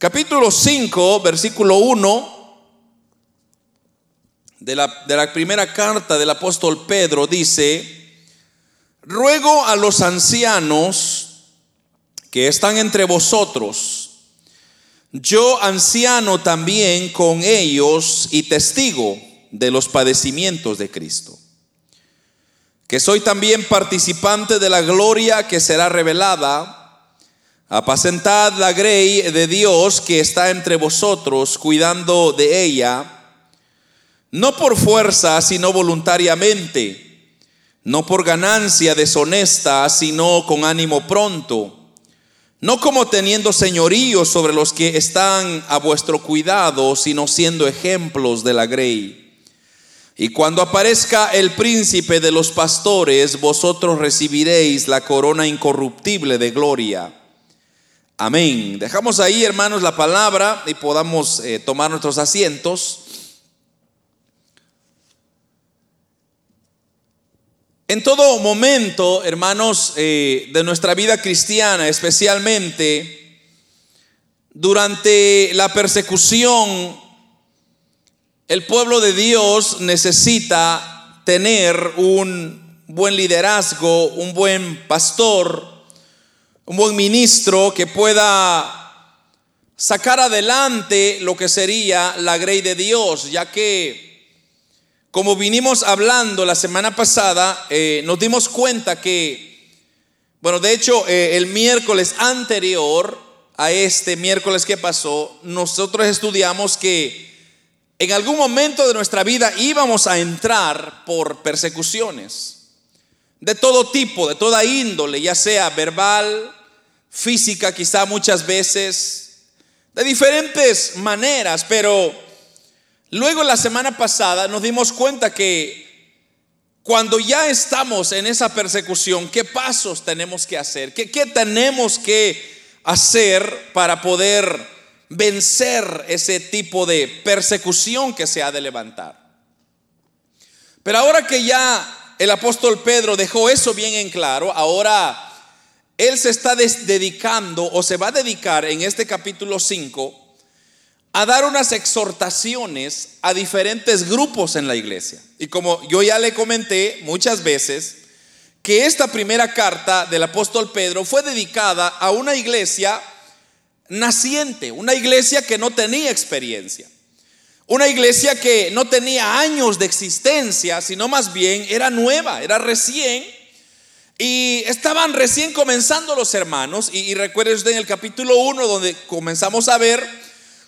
Capítulo 5, versículo 1 de la, de la primera carta del apóstol Pedro dice, ruego a los ancianos que están entre vosotros, yo anciano también con ellos y testigo de los padecimientos de Cristo, que soy también participante de la gloria que será revelada Apacentad la grey de Dios que está entre vosotros, cuidando de ella, no por fuerza, sino voluntariamente, no por ganancia deshonesta, sino con ánimo pronto, no como teniendo señorío sobre los que están a vuestro cuidado, sino siendo ejemplos de la grey. Y cuando aparezca el príncipe de los pastores, vosotros recibiréis la corona incorruptible de gloria. Amén. Dejamos ahí, hermanos, la palabra y podamos eh, tomar nuestros asientos. En todo momento, hermanos, eh, de nuestra vida cristiana, especialmente durante la persecución, el pueblo de Dios necesita tener un buen liderazgo, un buen pastor, un buen ministro que pueda sacar adelante lo que sería la grey de Dios, ya que, como vinimos hablando la semana pasada, eh, nos dimos cuenta que, bueno, de hecho, eh, el miércoles anterior a este miércoles que pasó, nosotros estudiamos que en algún momento de nuestra vida íbamos a entrar por persecuciones de todo tipo, de toda índole, ya sea verbal, física quizá muchas veces, de diferentes maneras, pero luego la semana pasada nos dimos cuenta que cuando ya estamos en esa persecución, ¿qué pasos tenemos que hacer? ¿Qué, qué tenemos que hacer para poder vencer ese tipo de persecución que se ha de levantar? Pero ahora que ya el apóstol Pedro dejó eso bien en claro, ahora él se está dedicando o se va a dedicar en este capítulo 5 a dar unas exhortaciones a diferentes grupos en la iglesia. Y como yo ya le comenté muchas veces, que esta primera carta del apóstol Pedro fue dedicada a una iglesia naciente, una iglesia que no tenía experiencia, una iglesia que no tenía años de existencia, sino más bien era nueva, era recién y estaban recién comenzando los hermanos, y, recuerden usted en el capítulo 1 donde comenzamos a ver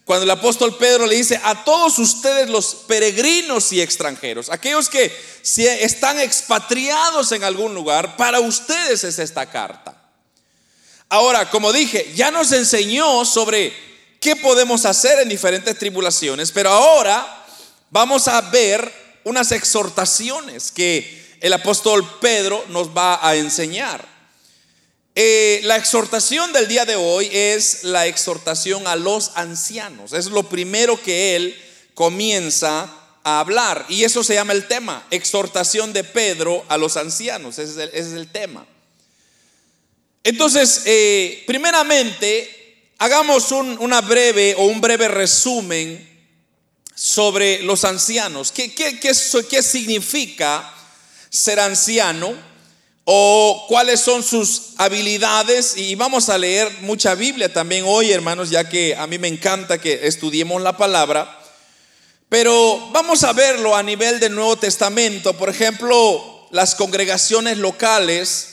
cuando el apóstol Pedro le dice a todos ustedes los peregrinos y extranjeros, aquellos que están expatriados en algún lugar, para ustedes es esta carta. Ahora, como dije, ya nos enseñó sobre qué podemos hacer en diferentes tribulaciones, pero ahora vamos a ver unas exhortaciones que el apóstol Pedro nos va a enseñar. Eh, la exhortación del día de hoy es la exhortación a los ancianos. Es lo primero que él comienza a hablar. Y eso se llama el tema, exhortación de Pedro a los ancianos. Ese es el, tema. Entonces, eh, primeramente, hagamos un, una breve o un breve resumen sobre los ancianos. ¿Qué, qué, qué, qué significa? Ser anciano o cuáles son sus habilidades. Y vamos a leer mucha Biblia también hoy, hermanos, ya que a mí me encanta que estudiemos la palabra. Pero vamos a verlo a nivel del Nuevo Testamento. Por ejemplo, las congregaciones locales,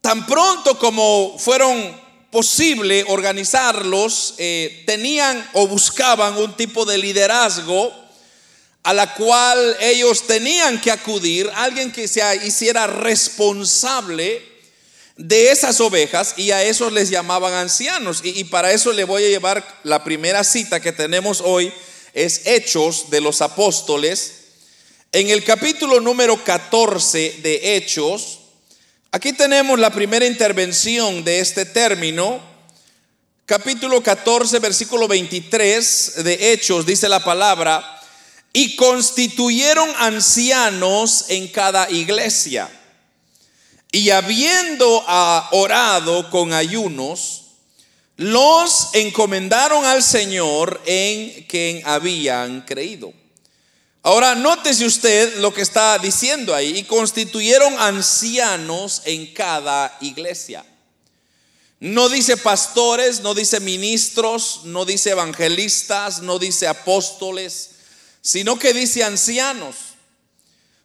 tan pronto como fueron posible organizarlos, eh, tenían o buscaban un tipo de liderazgo a la cual ellos tenían que acudir, alguien que se hiciera responsable de esas ovejas y a esos les llamaban ancianos. Y, para eso le voy a llevar la primera cita que tenemos hoy, es Hechos de los Apóstoles. En el capítulo número 14 de Hechos, aquí tenemos la primera intervención de este término. Capítulo 14, versículo 23 de Hechos, dice la palabra, y constituyeron ancianos en cada iglesia. Y habiendo orado con ayunos, los encomendaron al Señor en quien habían creído. Ahora, nótese usted lo que está diciendo ahí. Y constituyeron ancianos en cada iglesia. No dice pastores, no dice ministros, no dice evangelistas, no dice apóstoles, sino que dice ancianos.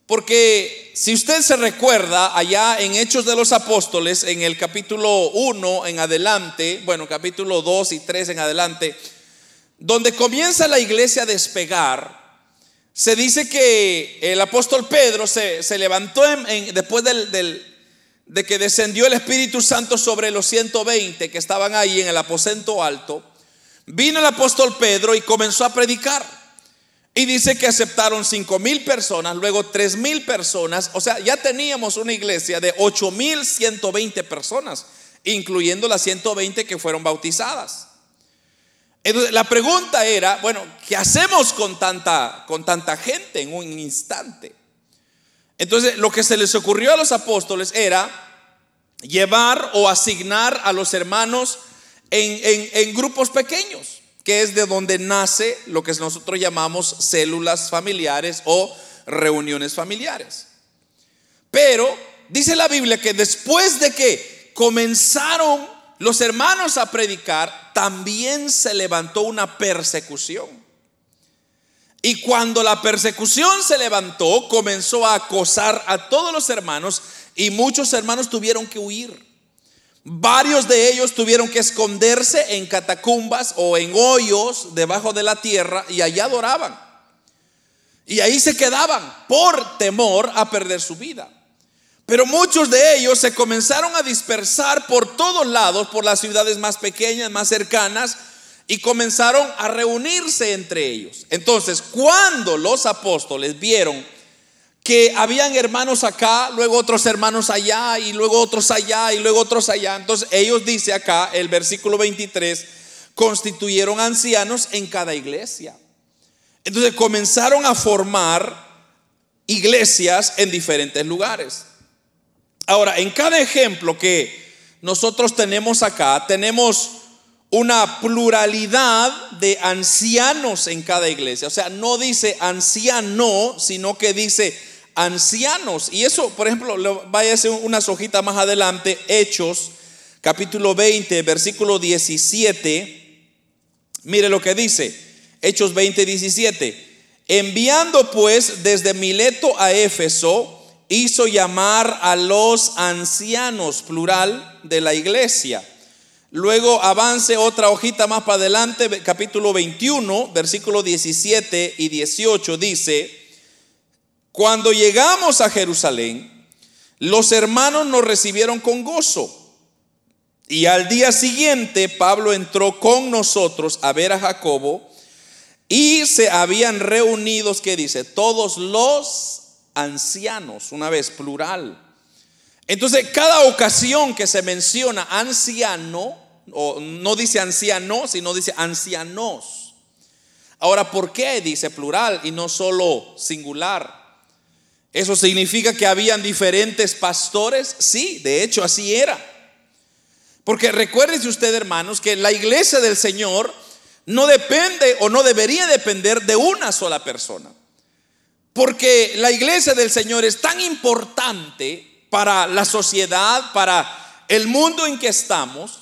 Porque si usted se recuerda allá en Hechos de los Apóstoles, en el capítulo 1 en adelante, bueno, capítulo 2 y 3 en adelante, donde comienza la iglesia a despegar, se dice que el apóstol Pedro se, levantó después de que descendió el Espíritu Santo sobre los 120 que estaban ahí en el aposento alto. Vino el apóstol Pedro y comenzó a predicar. Y dice que aceptaron cinco mil personas, luego tres mil personas. O sea, ya teníamos una iglesia de ocho mil 120 personas, incluyendo las 120 que fueron bautizadas. Entonces, la pregunta era, bueno, ¿qué hacemos con tanta, con tanta gente en un instante? Entonces, lo que se les ocurrió a los apóstoles era llevar o asignar a los hermanos en, en grupos pequeños que es de donde nace lo que nosotros llamamos células familiares o reuniones familiares. Pero dice la Biblia que después de que comenzaron los hermanos a predicar, también se levantó una persecución. Y cuando la persecución se levantó, comenzó a acosar a todos los hermanos y muchos hermanos tuvieron que huir. Varios de ellos tuvieron que esconderse en catacumbas o en hoyos debajo de la tierra y allá adoraban. Y ahí se quedaban por temor a perder su vida. Pero muchos de ellos se comenzaron a dispersar por todos lados, por las ciudades más pequeñas, más cercanas, y comenzaron a reunirse entre ellos. Entonces, cuando los apóstoles vieron que habían hermanos acá, luego otros hermanos allá, y luego otros allá, y luego otros allá. Entonces ellos dice acá, el versículo 23, constituyeron ancianos en cada iglesia. Entonces comenzaron a formar iglesias en diferentes lugares. Ahora, en cada ejemplo que nosotros tenemos acá, tenemos una pluralidad de ancianos en cada iglesia. O sea, no dice anciano, sino que dice ancianos. Y eso, por ejemplo, ser unas hojitas más adelante, Hechos, capítulo 20, versículo 17. Mire lo que dice, Hechos 20, 17. Enviando pues desde Mileto a Éfeso, hizo llamar a los ancianos, plural, de la iglesia. Luego avance otra hojita más para adelante, capítulo 21, versículo 17 y 18, dice, cuando llegamos a Jerusalén, los hermanos nos recibieron con gozo. Y al día siguiente Pablo entró con nosotros a ver a Jacobo y se habían reunidos, que dice, todos los ancianos, una vez plural. Entonces, cada ocasión que se menciona anciano, o no dice anciano, sino dice ancianos. Ahora, ¿por qué dice plural y no solo singular? ¿Eso significa que habían diferentes pastores? Sí, de hecho así era. Porque recuérdese usted, hermanos, que la iglesia del Señor no depende o no debería depender de una sola persona. Porque la iglesia del Señor es tan importante para la sociedad, para el mundo en que estamos.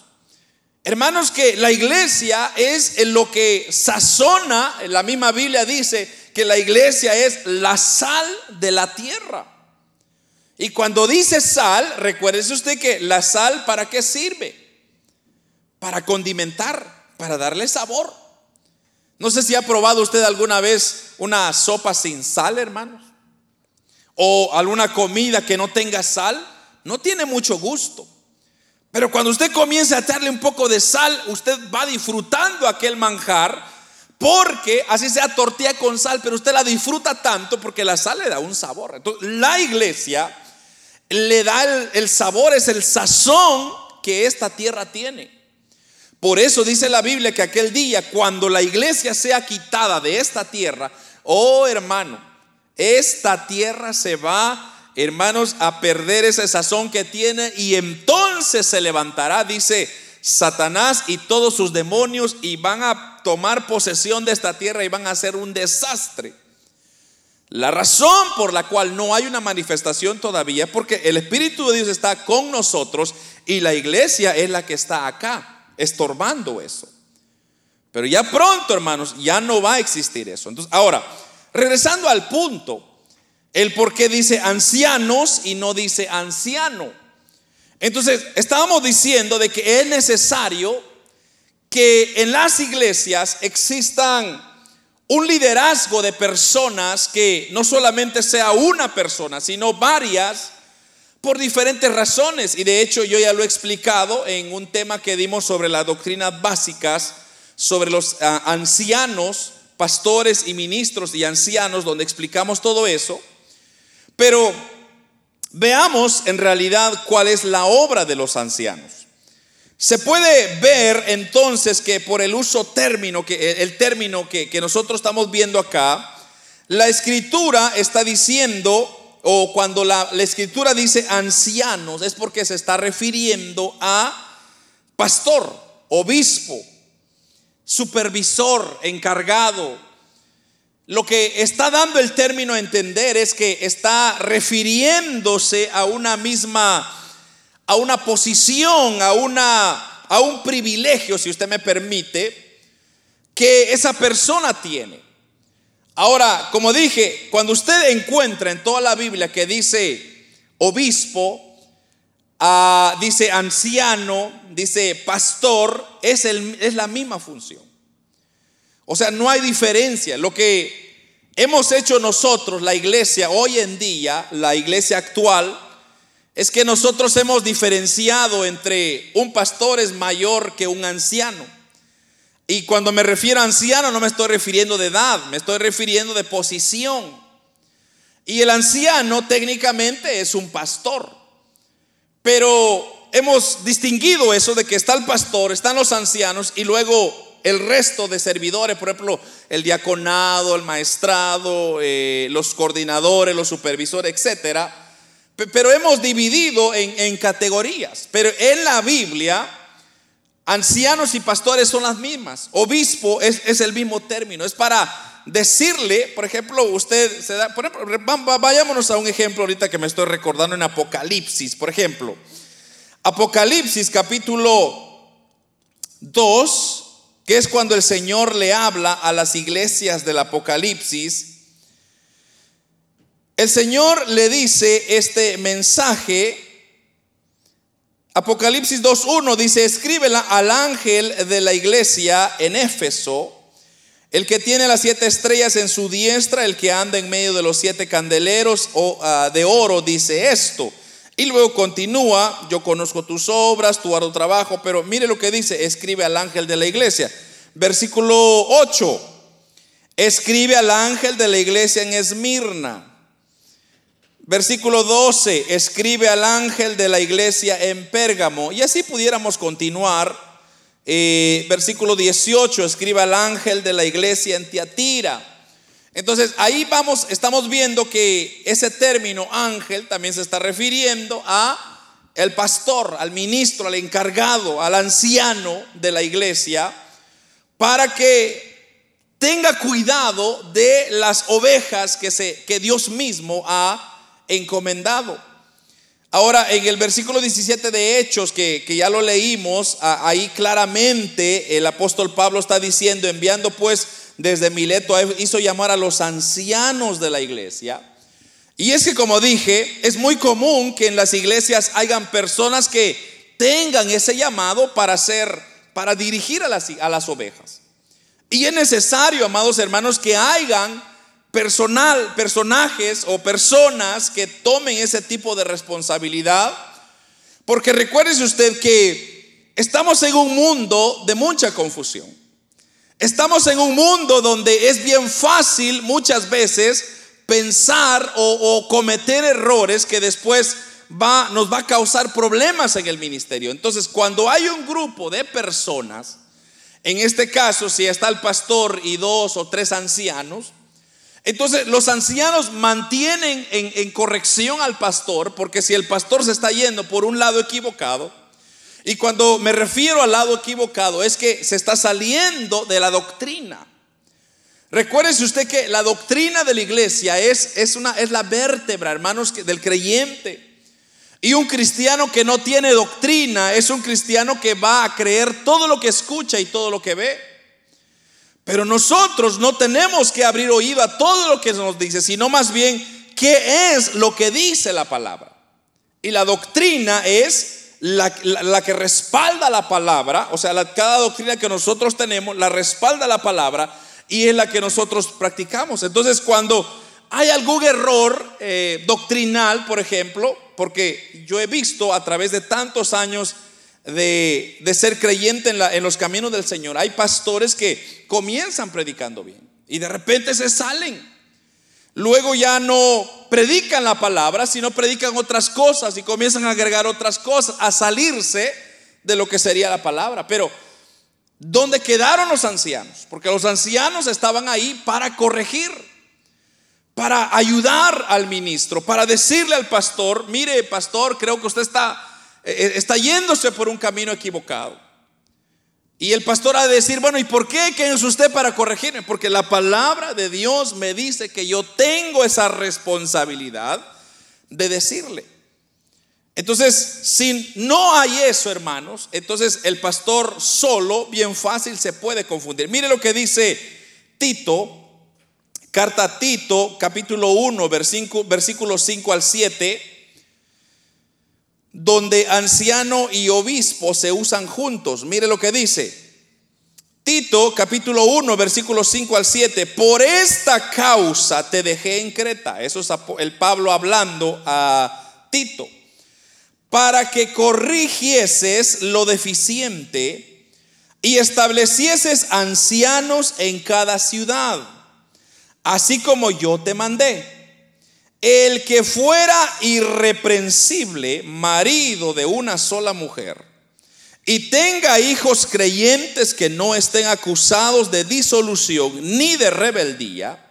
Hermanos, que la iglesia es en lo que sazona, la misma Biblia dice, que la iglesia es la sal de la tierra. Y cuando dice sal, recuérdese usted que la sal para qué sirve? Para condimentar, para darle sabor. No sé si ha probado usted alguna vez una sopa sin sal, hermanos. O alguna comida que no tenga sal. No tiene mucho gusto. Pero cuando usted comienza a echarle un poco de sal, usted va disfrutando aquel manjar porque así sea tortilla con sal, pero usted la disfruta tanto porque la sal le da un sabor. Entonces, la iglesia le da el, sabor, es el sazón que esta tierra tiene. Por eso dice la Biblia que aquel día, cuando la iglesia sea quitada de esta tierra, oh hermano, esta tierra se va, hermanos, a perder ese sazón que tiene y entonces se levantará, dice Satanás y todos sus demonios y van a tomar posesión de esta tierra y van a hacer un desastre. La razón por la cual no hay una manifestación todavía es porque el Espíritu de Dios está con nosotros y la iglesia es la que está acá, estorbando eso. Pero ya pronto, hermanos, ya no va a existir eso. Entonces, ahora, regresando al punto, el por qué dice ancianos y no dice anciano. Entonces, estábamos diciendo de que es necesario que en las iglesias existan un liderazgo de personas que no solamente sea una persona, sino varias por diferentes razones. Y de hecho yo ya lo he explicado en un tema que dimos sobre las doctrinas básicas, sobre los ah, ancianos, pastores y ministros y ancianos, donde explicamos todo eso. Pero veamos en realidad cuál es la obra de los ancianos. Se puede ver entonces que por el uso término, que el término que, nosotros estamos viendo acá, la escritura está diciendo, o cuando la, la escritura dice ancianos, es porque se está refiriendo a pastor, obispo, supervisor, encargado. Lo que está dando el término a entender es que está refiriéndose a una misma a una posición, a, una, a un privilegio, si usted me permite, que esa persona tiene. Ahora, como dije, cuando usted encuentra en toda la Biblia que dice obispo, ah, dice anciano, dice pastor, es, el, es la misma función. O sea, no hay diferencia. Lo que hemos hecho nosotros, la iglesia, hoy en día, la iglesia actual, es que nosotros hemos diferenciado entre un pastor es mayor que un anciano. Y cuando me refiero a anciano no me estoy refiriendo de edad, me estoy refiriendo de posición. Y el anciano técnicamente es un pastor. Pero hemos distinguido eso de que está el pastor, están los ancianos y luego el resto de servidores, por ejemplo, el diaconado, el maestrado, eh, los coordinadores, los supervisores, etcétera pero hemos dividido en, categorías. Pero en la Biblia, ancianos y pastores son las mismas. Obispo es, el mismo término. Es para decirle, por ejemplo, usted se da, por ejemplo, vayámonos a un ejemplo ahorita que me estoy recordando en Apocalipsis, por ejemplo. Apocalipsis capítulo 2, que es cuando el Señor le habla a las iglesias del Apocalipsis el Señor le dice este mensaje. Apocalipsis 2.1 dice, escríbela al ángel de la iglesia en Éfeso, el que tiene las siete estrellas en su diestra, el que anda en medio de los siete candeleros ah, de oro, dice esto. Y luego continúa, yo conozco tus obras, tu arduo trabajo, pero mire lo que dice, escribe al ángel de la iglesia. Versículo 8, escribe al ángel de la iglesia en Esmirna Versículo 12, escribe al ángel de la iglesia en Pérgamo. Y así pudiéramos continuar. Eh, versículo 18, escribe al ángel de la iglesia en Tiatira. Entonces ahí vamos, estamos viendo que ese término ángel también se está refiriendo a el pastor, al ministro, al encargado, al anciano de la iglesia, para que tenga cuidado de las ovejas que, se, que Dios mismo ha encomendado. Ahora, en el versículo 17 de Hechos, que, ya lo leímos, ahí claramente el apóstol Pablo está diciendo, enviando pues desde Mileto, hizo llamar a los ancianos de la iglesia. Y es que, como dije, es muy común que en las iglesias hayan personas que tengan ese llamado para ser, para dirigir a las, a las ovejas. Y es necesario, amados hermanos, que hayan personal, personajes o personas que tomen ese tipo de responsabilidad. Porque recuérdese usted que estamos en un mundo de mucha confusión. Estamos en un mundo donde es bien fácil muchas veces pensar o, cometer errores que después va, nos va a causar problemas en el ministerio. Entonces, cuando hay un grupo de personas, en este caso, si está el pastor y dos o tres ancianos, entonces los ancianos mantienen en, corrección al pastor, porque si el pastor se está yendo por un lado equivocado, Y cuando me refiero al lado equivocado es que se está saliendo de la doctrina. Recuérdese usted que la doctrina de la iglesia es, es, una, es la vértebra, hermanos, del creyente. Y un cristiano que no tiene doctrina es un cristiano que va a creer todo lo que escucha y todo lo que ve. Pero nosotros no tenemos que abrir oído a todo lo que nos dice, sino más bien qué es lo que dice la palabra. Y la doctrina es la, que respalda la palabra, o sea, cada doctrina que nosotros tenemos la respalda la palabra y es la que nosotros practicamos. Entonces, cuando hay algún error eh, doctrinal, por ejemplo, porque yo he visto a través de tantos años de, ser creyente en, en los caminos del Señor, hay pastores que comienzan predicando bien y de repente se salen Luego ya no predican la palabra, sino predican otras cosas y comienzan a agregar otras cosas, a salirse de lo que sería la palabra. Pero, ¿dónde quedaron los ancianos? Porque los ancianos estaban ahí para corregir, para ayudar al ministro, para decirle al pastor, mire, pastor, creo que usted está, está yéndose por un camino equivocado. Y el pastor ha de decir, bueno, ¿y por qué? ¿Quién es usted para corregirme? Porque la palabra de Dios me dice que yo tengo esa responsabilidad de decirle. Entonces, si no hay eso, hermanos, entonces el pastor solo, bien fácil, se puede confundir. Mire lo que dice Tito, carta Tito, capítulo 1, versículo, versículos 5 al 7 donde anciano y obispo se usan juntos. Mire lo que dice. Tito capítulo 1 versículos 5 al 7. Por esta causa te dejé en Creta. Eso es el Pablo hablando a Tito. Para que corrigieses lo deficiente y establecieses ancianos en cada ciudad, así como yo te mandé el que fuera irreprensible, marido de una sola mujer, y tenga hijos creyentes que no estén acusados de disolución ni de rebeldía,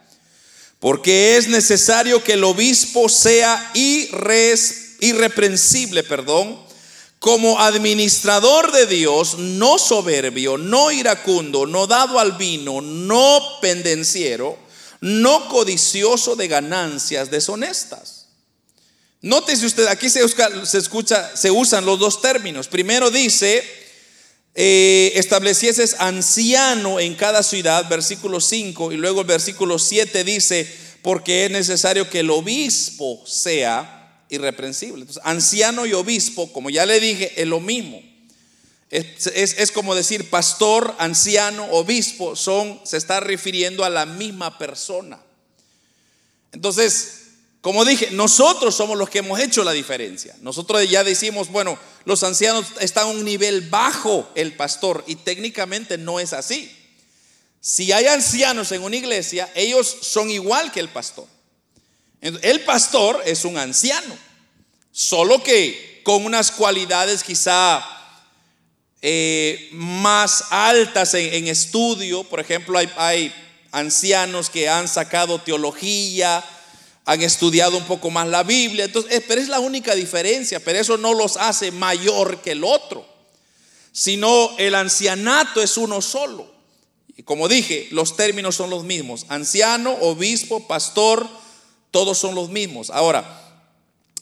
porque es necesario que el obispo sea irreprensible, perdón, como administrador de Dios, no soberbio, no iracundo, no dado al vino, no pendenciero, no codicioso de ganancias deshonestas. Nótese usted, aquí se, escucha, se usan los dos términos. Primero dice, eh, establecieses anciano en cada ciudad, versículo 5, y luego el versículo 7 dice, porque es necesario que el obispo sea irreprensible. Anciano y obispo, como ya le dije, es lo mismo. Es, como decir pastor, anciano, obispo, son, se está refiriendo a la misma persona. Entonces, como dije, nosotros somos los que hemos hecho la diferencia. Nosotros ya decimos, bueno, los ancianos están a un nivel bajo el pastor y técnicamente no es así. Si hay ancianos en una iglesia, ellos son igual que el pastor. El pastor es un anciano, solo que con unas cualidades quizá eh, más altas en, estudio. Por ejemplo, hay, ancianos que han sacado teología, han estudiado un poco más la Biblia. Entonces, eh, pero es la única diferencia, pero eso no los hace mayor que el otro, sino el ancianato es uno solo. Y como dije, los términos son los mismos. Anciano, obispo, pastor, todos son los mismos. Ahora,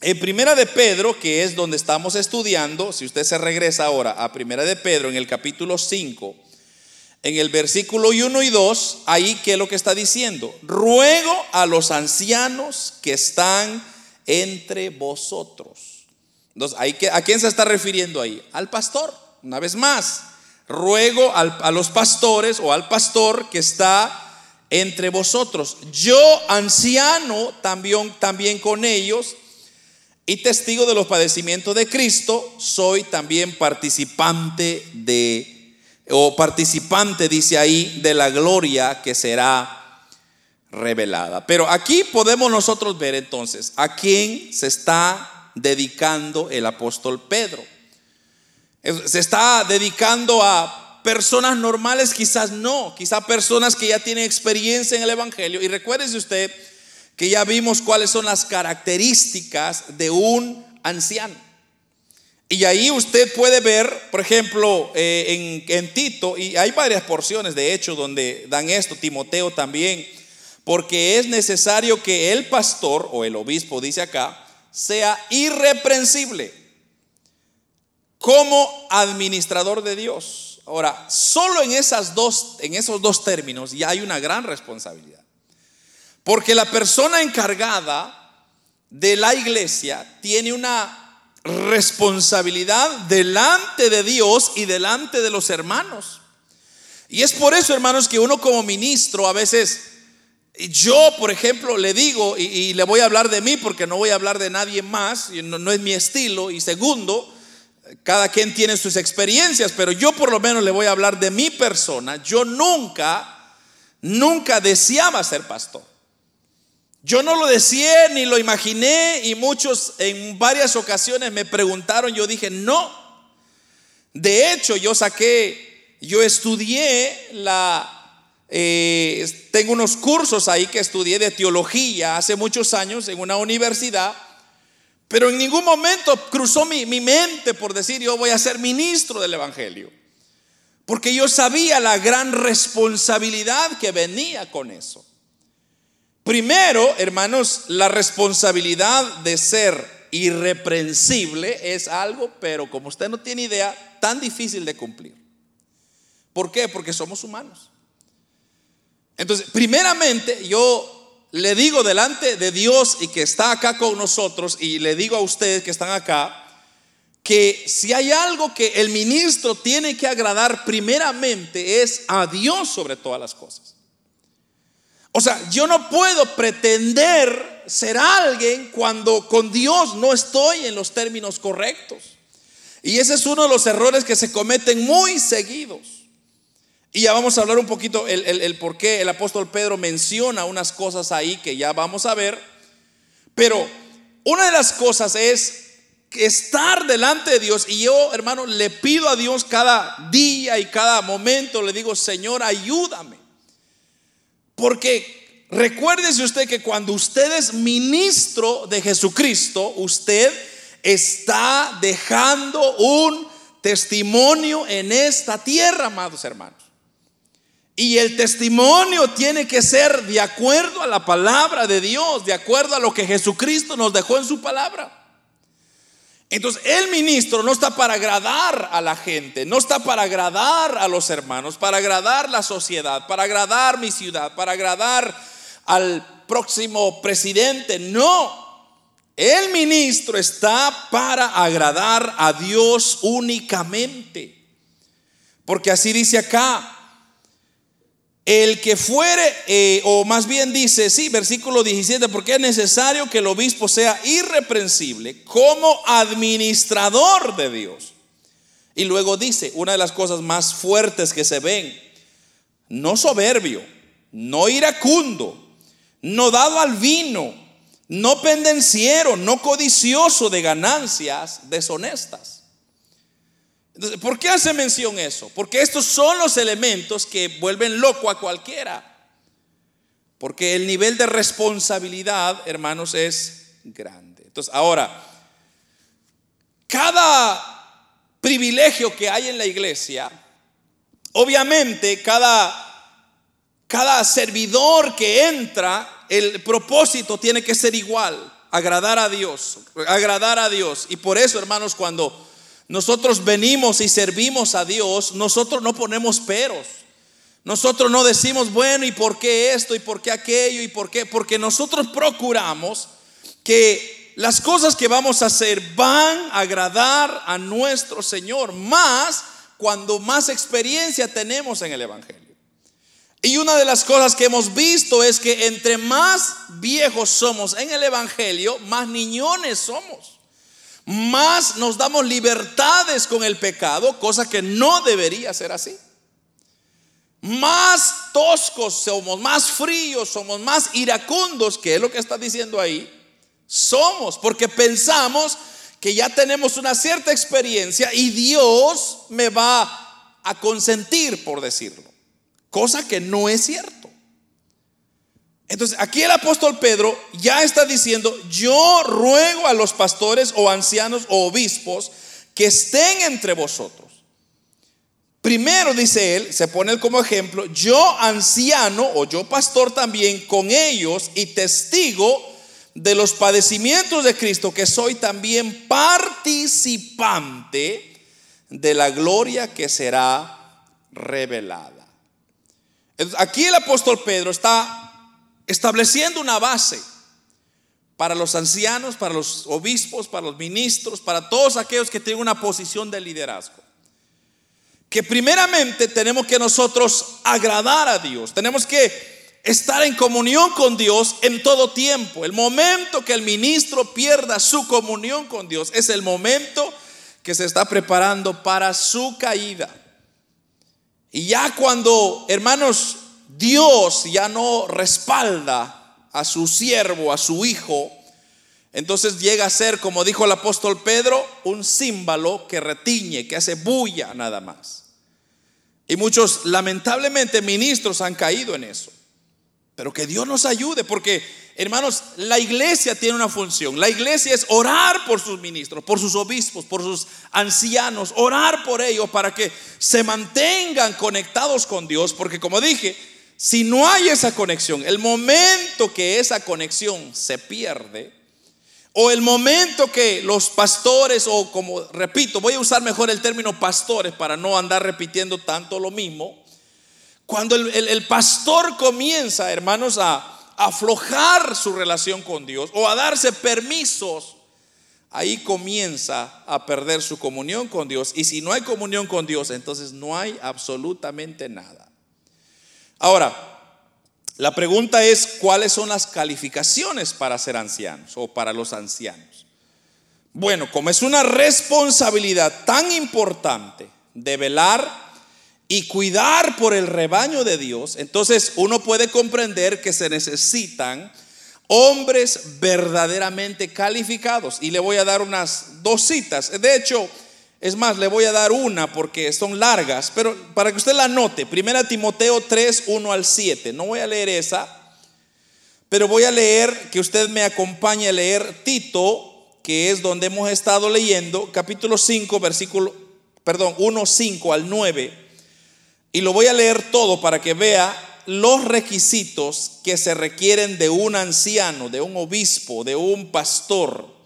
en Primera de Pedro, que es donde estamos estudiando, si usted se regresa ahora a Primera de Pedro en el capítulo 5, en el versículo 1 y 2, ahí qué es lo que está diciendo? Ruego a los ancianos que están entre vosotros. Entonces, ¿a quién se está refiriendo ahí? Al pastor, una vez más. Ruego a los pastores o al pastor que está entre vosotros. Yo, anciano, también, también con ellos y testigo de los padecimientos de Cristo, soy también participante de, o participante, dice ahí, de la gloria que será revelada. Pero aquí podemos nosotros ver entonces a quién se está dedicando el apóstol Pedro. Se está dedicando a personas normales, quizás no, quizás personas que ya tienen experiencia en el Evangelio. Y recuérdese usted que ya vimos cuáles son las características de un anciano. Y ahí usted puede ver, por ejemplo, eh, en, Tito, y hay varias porciones de hecho donde dan esto, Timoteo también, porque es necesario que el pastor o el obispo, dice acá, sea irreprensible como administrador de Dios. Ahora, solo en, esas dos, en esos dos términos ya hay una gran responsabilidad. Porque la persona encargada de la iglesia tiene una responsabilidad delante de Dios y delante de los hermanos. Y es por eso, hermanos, que uno como ministro a veces, yo, por ejemplo, le digo, y, le voy a hablar de mí porque no voy a hablar de nadie más, no, no es mi estilo, y segundo, cada quien tiene sus experiencias, pero yo por lo menos le voy a hablar de mi persona. Yo nunca, nunca deseaba ser pastor. Yo no lo decía ni lo imaginé y muchos en varias ocasiones me preguntaron, yo dije, no. De hecho, yo saqué, yo estudié la, eh, tengo unos cursos ahí que estudié de teología hace muchos años en una universidad, pero en ningún momento cruzó mi, mi mente por decir yo voy a ser ministro del Evangelio, porque yo sabía la gran responsabilidad que venía con eso. Primero, hermanos, la responsabilidad de ser irreprensible es algo, pero como usted no tiene idea, tan difícil de cumplir. ¿Por qué? Porque somos humanos. Entonces, primeramente, yo le digo delante de Dios y que está acá con nosotros, y le digo a ustedes que están acá, que si hay algo que el ministro tiene que agradar primeramente es a Dios sobre todas las cosas. O sea, yo no puedo pretender ser alguien cuando con Dios no estoy en los términos correctos. Y ese es uno de los errores que se cometen muy seguidos. Y ya vamos a hablar un poquito el, por qué el apóstol Pedro menciona unas cosas ahí que ya vamos a ver. Pero una de las cosas es estar delante de Dios. Y yo, hermano, le pido a Dios cada día y cada momento, le digo, Señor, ayúdame. Porque recuérdese usted que cuando usted es ministro de Jesucristo, usted está dejando un testimonio en esta tierra, amados hermanos. Y el testimonio tiene que ser de acuerdo a la palabra de Dios, de acuerdo a lo que Jesucristo nos dejó en su palabra. Entonces, el ministro no está para agradar a la gente, no está para agradar a los hermanos, para agradar la sociedad, para agradar mi ciudad, para agradar al próximo presidente. No, el ministro está para agradar a Dios únicamente. Porque así dice acá, el que fuere, eh, o más bien dice, sí, versículo 17, porque es necesario que el obispo sea irreprensible como administrador de Dios. Y luego dice, una de las cosas más fuertes que se ven, no soberbio, no iracundo, no dado al vino, no pendenciero, no codicioso de ganancias deshonestas ¿Por qué hace mención eso? Porque estos son los elementos que vuelven loco a cualquiera. Porque el nivel de responsabilidad, hermanos, es grande. Entonces, ahora, cada privilegio que hay en la iglesia, obviamente cada, cada servidor que entra, el propósito tiene que ser igual, agradar a Dios, agradar a Dios. Y por eso, hermanos, cuando nosotros venimos y servimos a Dios, nosotros no ponemos peros. Nosotros no decimos, bueno, ¿y por qué esto? ¿Y por qué aquello? ¿Y por qué? Porque nosotros procuramos que las cosas que vamos a hacer van a agradar a nuestro Señor, más cuando más experiencia tenemos en el Evangelio. Y una de las cosas que hemos visto es que entre más viejos somos en el Evangelio, más niñones somos más nos damos libertades con el pecado, cosa que no debería ser así. Más toscos somos, más fríos somos, más iracundos, que es lo que está diciendo ahí, somos, porque pensamos que ya tenemos una cierta experiencia y Dios me va a consentir, por decirlo, cosa que no es cierto. Entonces, aquí el apóstol Pedro ya está diciendo, yo ruego a los pastores o ancianos o obispos que estén entre vosotros. Primero, dice él, se pone como ejemplo, yo anciano o yo pastor también con ellos y testigo de los padecimientos de Cristo, que soy también participante de la gloria que será revelada. Aquí el apóstol Pedro está estableciendo una base para los ancianos, para los obispos, para los ministros, para todos aquellos que tienen una posición de liderazgo. Que primeramente tenemos que nosotros agradar a Dios, tenemos que estar en comunión con Dios en todo tiempo. El momento que el ministro pierda su comunión con Dios es el momento que se está preparando para su caída. Y ya cuando, hermanos, Dios ya no respalda a su siervo, a su hijo, entonces llega a ser, como dijo el apóstol Pedro, un símbolo que retiñe, que hace bulla nada más. Y muchos, lamentablemente, ministros han caído en eso. Pero que Dios nos ayude, porque hermanos, la iglesia tiene una función. La iglesia es orar por sus ministros, por sus obispos, por sus ancianos, orar por ellos para que se mantengan conectados con Dios, porque como dije, si no hay esa conexión, el momento que esa conexión se pierde, o el momento que los pastores, o como repito, voy a usar mejor el término pastores para no andar repitiendo tanto lo mismo, cuando el, pastor comienza, hermanos, a, aflojar su relación con Dios o a darse permisos, ahí comienza a perder su comunión con Dios. Y si no hay comunión con Dios, entonces no hay absolutamente nada. Ahora, la pregunta es, ¿cuáles son las calificaciones para ser ancianos o para los ancianos? Bueno, como es una responsabilidad tan importante de velar y cuidar por el rebaño de Dios, entonces uno puede comprender que se necesitan hombres verdaderamente calificados. Y le voy a dar unas dos citas. De hecho, es más, le voy a dar una porque son largas, pero para que usted la note, Primera Timoteo 3, 1 al 7. No voy a leer esa, pero voy a leer, que usted me acompañe a leer Tito, que es donde hemos estado leyendo, capítulo 5, versículo, perdón, 1, 5 al 9. Y lo voy a leer todo para que vea los requisitos que se requieren de un anciano, de un obispo, de un pastor.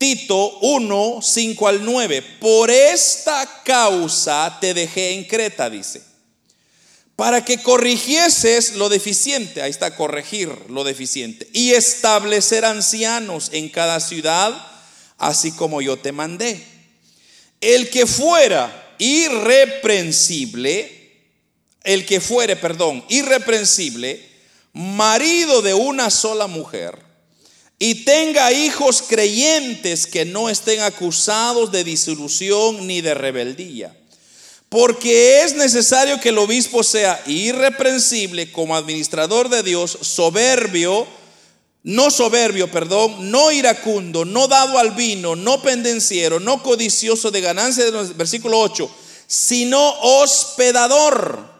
Tito 1, 5 al 9. Por esta causa te dejé en Creta, dice. Para que corrigieses lo deficiente, ahí está, corregir lo deficiente. Y establecer ancianos en cada ciudad, así como yo te mandé. El que fuera irreprensible, el que fuere, perdón, irreprensible, marido de una sola mujer, y tenga hijos creyentes que no estén acusados de disolución ni de rebeldía. Porque es necesario que el obispo sea irreprensible como administrador de Dios, soberbio, no soberbio, perdón, no iracundo, no dado al vino, no pendenciero, no codicioso de ganancia, versículo 8, sino hospedador,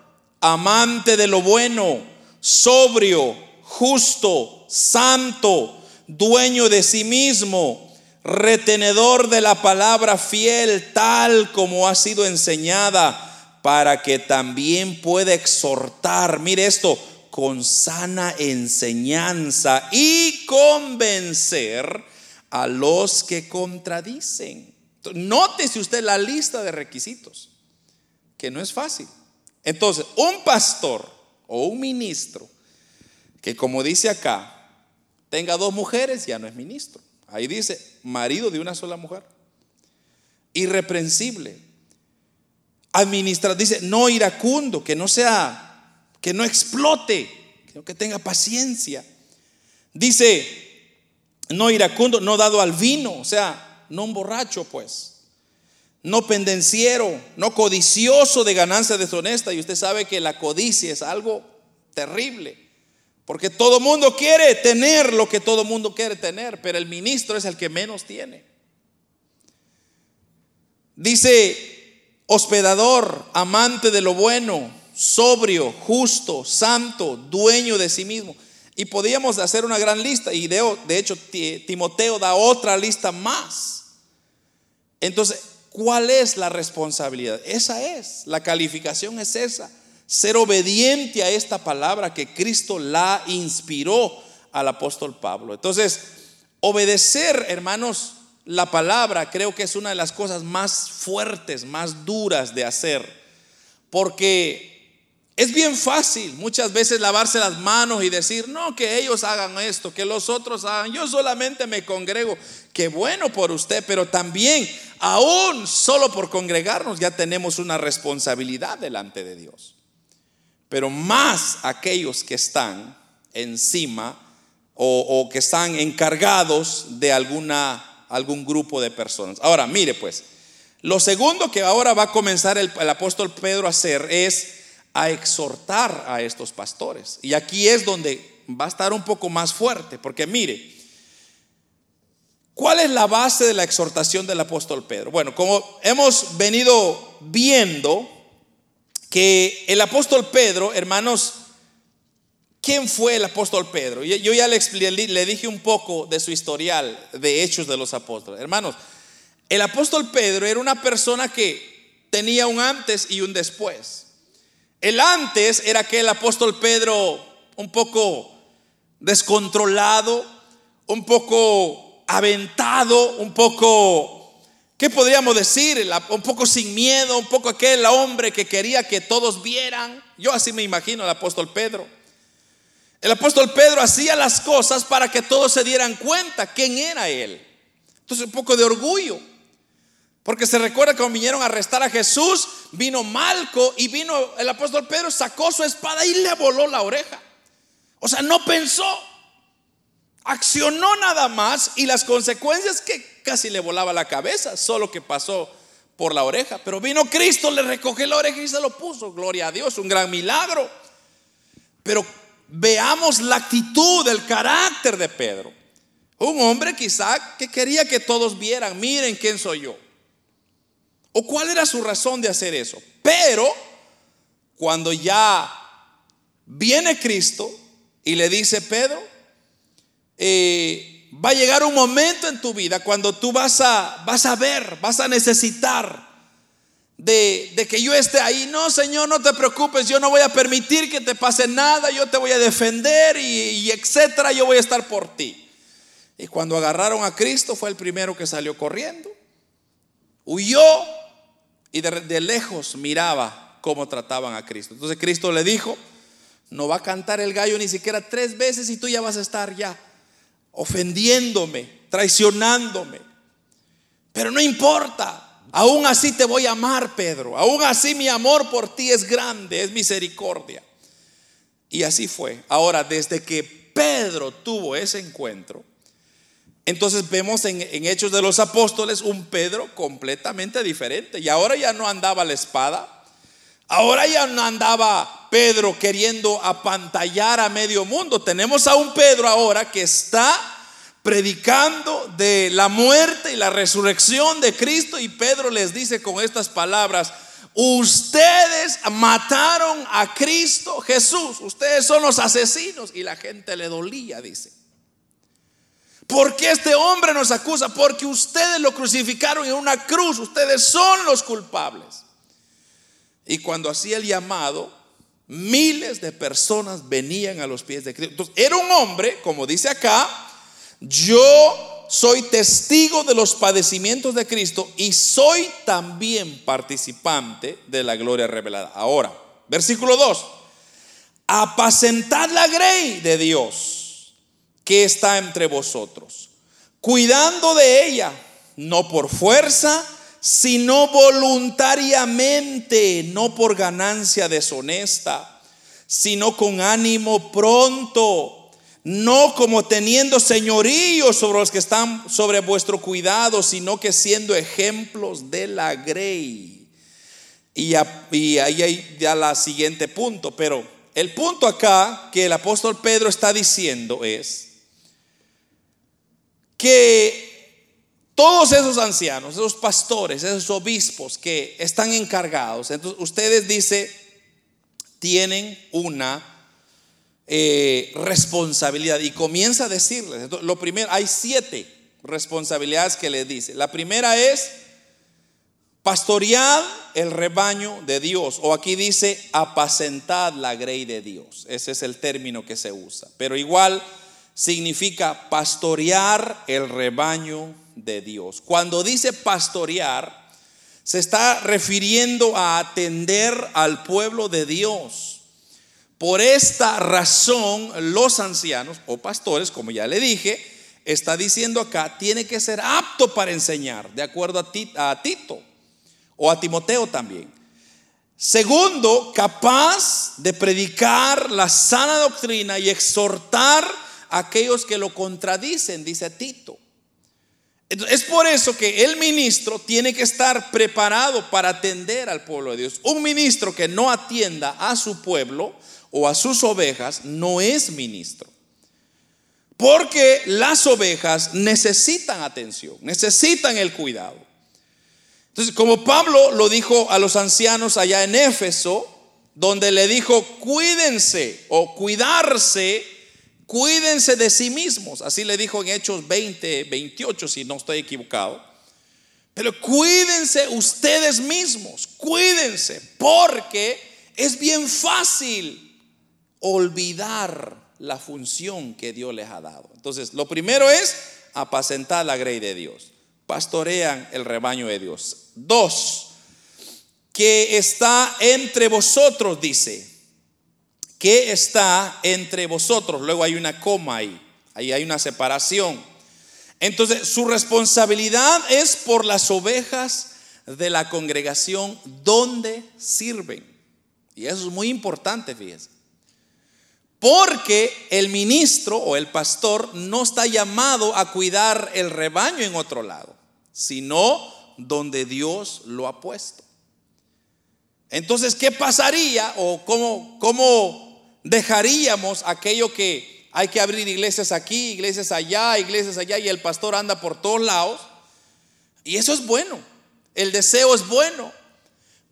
amante de lo bueno, sobrio, justo, santo, dueño de sí mismo, retenedor de la palabra fiel, tal como ha sido enseñada, para que también pueda exhortar, mire esto, con sana enseñanza y convencer a los que contradicen. Nótese usted la lista de requisitos, que no es fácil. Entonces, un pastor o un ministro que como dice acá, tenga dos mujeres, ya no es ministro. Ahí dice, marido de una sola mujer. Irreprensible. Administra, dice, no iracundo, que no sea que no explote, que tenga paciencia. Dice, no iracundo, no dado al vino, o sea, no un borracho, pues. No pendenciero, no codicioso de ganancia deshonesta. Y usted sabe que la codicia es algo terrible. Porque todo mundo quiere tener lo que todo mundo quiere tener, pero el ministro es el que menos tiene. Dice, hospedador, amante de lo bueno, sobrio, justo, santo, dueño de sí mismo. Y podíamos hacer una gran lista, y de, hecho Timoteo da otra lista más. Entonces, ¿cuál es la responsabilidad? Esa es, la calificación es esa. Ser obediente a esta palabra que Cristo la inspiró al apóstol Pablo. Entonces, obedecer, hermanos, la palabra creo que es una de las cosas más fuertes, más duras de hacer. Porque es bien fácil muchas veces lavarse las manos y decir, no, que ellos hagan esto, que los otros hagan, yo solamente me congrego. Qué bueno por usted, pero también, aún solo por congregarnos, ya tenemos una responsabilidad delante de Dios. Pero más aquellos que están encima o, que están encargados de alguna, algún grupo de personas. Ahora, mire pues, lo segundo que ahora va a comenzar el, el apóstol Pedro a hacer es a exhortar a estos pastores. Y aquí es donde va a estar un poco más fuerte, porque mire, ¿cuál es la base de la exhortación del apóstol Pedro? Bueno, como hemos venido viendo que el apóstol Pedro, hermanos, ¿quién fue el apóstol Pedro? Yo ya le, dije un poco de su historial de hechos de los apóstoles. Hermanos, el apóstol Pedro era una persona que tenía un antes y un después. El antes era aquel apóstol Pedro un poco descontrolado, un poco aventado, un poco, ¿qué podríamos decir? Un poco sin miedo, un poco aquel hombre que quería que todos vieran. Yo así me imagino al apóstol Pedro. El apóstol Pedro hacía las cosas para que todos se dieran cuenta quién era él. Entonces un poco de orgullo. Porque se recuerda cuando vinieron a arrestar a Jesús, vino Malco y vino el apóstol Pedro, sacó su espada y le voló la oreja. O sea, no pensó, accionó nada más y las consecuencias que casi le volaba la cabeza, solo que pasó por la oreja. Pero vino Cristo, le recogió la oreja y se lo puso. Gloria a Dios, un gran milagro. Pero veamos la actitud, el carácter de Pedro. Un hombre quizá que quería que todos vieran, miren quién soy yo. ¿O cuál era su razón de hacer eso? Pero cuando ya viene Cristo y le dice, Pedro, eh, va a llegar un momento en tu vida cuando tú vas a, vas a ver, vas a necesitar de, de, que yo esté ahí. No, Señor, no te preocupes, yo no voy a permitir que te pase nada, yo te voy a defender y, y etcétera, yo voy a estar por ti. Y cuando agarraron a Cristo fue el primero que salió corriendo. Huyó y de, lejos miraba cómo trataban a Cristo. Entonces Cristo le dijo, no va a cantar el gallo ni siquiera tres veces y tú ya vas a estar ya ofendiéndome, traicionándome. Pero no importa, aún así te voy a amar, Pedro. Aún así mi amor por ti es grande, es misericordia. Y así fue. Ahora, desde que Pedro tuvo ese encuentro, entonces vemos en, Hechos de los Apóstoles un Pedro completamente diferente. Y ahora ya no andaba la espada. Ahora ya no andaba Pedro queriendo apantallar a medio mundo. Tenemos a un Pedro ahora que está predicando de la muerte y la resurrección de Cristo. Y Pedro les dice con estas palabras, ustedes mataron a Cristo Jesús. Ustedes son los asesinos. Y la gente le dolía, dice. ¿Por qué este hombre nos acusa? Porque ustedes lo crucificaron en una cruz, ustedes son los culpables. Y cuando hacía el llamado, miles de personas venían a los pies de Cristo. Entonces, era un hombre, como dice acá, yo soy testigo de los padecimientos de Cristo y soy también participante de la gloria revelada. Ahora, versículo 2. Apacentad la grey de Dios que está entre vosotros, cuidando de ella, no por fuerza, sino voluntariamente, no por ganancia deshonesta, sino con ánimo pronto, no como teniendo señorío sobre los que están sobre vuestro cuidado, sino que siendo ejemplos de la grey. Y, y ahí hay ya la siguiente punto, pero el punto acá que el apóstol Pedro está diciendo es, que todos esos ancianos, esos pastores, esos obispos que están encargados, entonces ustedes dice, tienen una eh, responsabilidad y comienza a decirles, lo primero, hay siete responsabilidades que les dice. La primera es pastoread el rebaño de Dios, o aquí dice apacentad la grey de Dios. Ese es el término que se usa. Pero igual significa pastorear el rebaño de Dios. Cuando dice pastorear, se está refiriendo a atender al pueblo de Dios. Por esta razón, los ancianos o pastores, como ya le dije, está diciendo acá, tiene que ser apto para enseñar, de acuerdo a, Tito o a Timoteo también. Segundo, capaz de predicar la sana doctrina y exhortar a aquellos que lo contradicen, dice Tito. Es por eso que el ministro tiene que estar preparado para atender al pueblo de Dios. Un ministro que no atienda a su pueblo o a sus ovejas no es ministro. Porque las ovejas necesitan atención, necesitan el cuidado. Entonces, como Pablo lo dijo a los ancianos allá en Éfeso, donde le dijo, cuídense o cuidarse, cuídense de sí mismos. Así le dijo en Hechos 20, 28, si no estoy equivocado. Pero cuídense ustedes mismos, cuídense, porque es bien fácil olvidar la función que Dios les ha dado. Entonces, lo primero es apacentar la grey de Dios. Pastorean el rebaño de Dios. Dos, que está entre vosotros, dice. Que está entre vosotros. Luego hay una coma ahí. Ahí hay una separación. Entonces, su responsabilidad es por las ovejas de la congregación donde sirven. Y eso es muy importante, fíjense. Porque el ministro o el pastor no está llamado a cuidar el rebaño en otro lado, sino donde Dios lo ha puesto. Entonces, ¿qué pasaría o cómo, cómo dejaríamos aquello que hay que abrir iglesias aquí, iglesias allá, iglesias allá y el pastor anda por todos lados? Y eso es bueno, el deseo es bueno,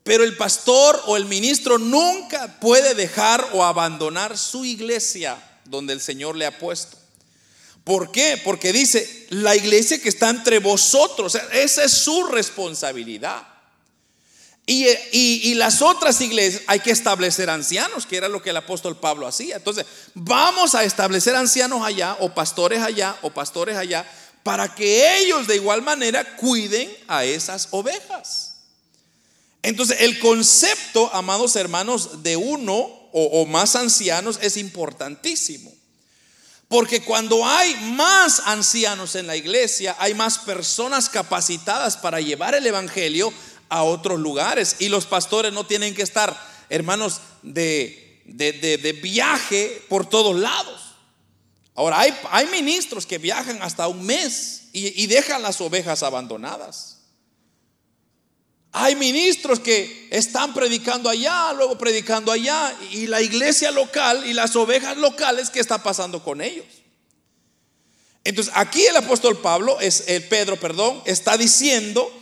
pero el pastor o el ministro nunca puede dejar o abandonar su iglesia donde el Señor le ha puesto. ¿Por qué? Porque dice, la iglesia que está entre vosotros, esa es su responsabilidad. Y, y, las otras iglesias hay que establecer ancianos, que era lo que el apóstol Pablo hacía. Entonces, vamos a establecer ancianos allá, o pastores allá, o pastores allá, para que ellos de igual manera cuiden a esas ovejas. Entonces, el concepto, amados hermanos, de uno o, más ancianos es importantísimo. Porque cuando hay más ancianos en la iglesia, hay más personas capacitadas para llevar el Evangelio a otros lugares. Y los pastores no tienen que estar, hermanos, de, de, viaje por todos lados. Ahora, hay, hay, ministros que viajan hasta un mes y dejan las ovejas abandonadas. Hay ministros que están predicando allá, luego predicando allá, y la iglesia local y las ovejas locales, ¿qué está pasando con ellos? Entonces, aquí el apóstol Pablo, es el Pedro, perdón, está diciendo,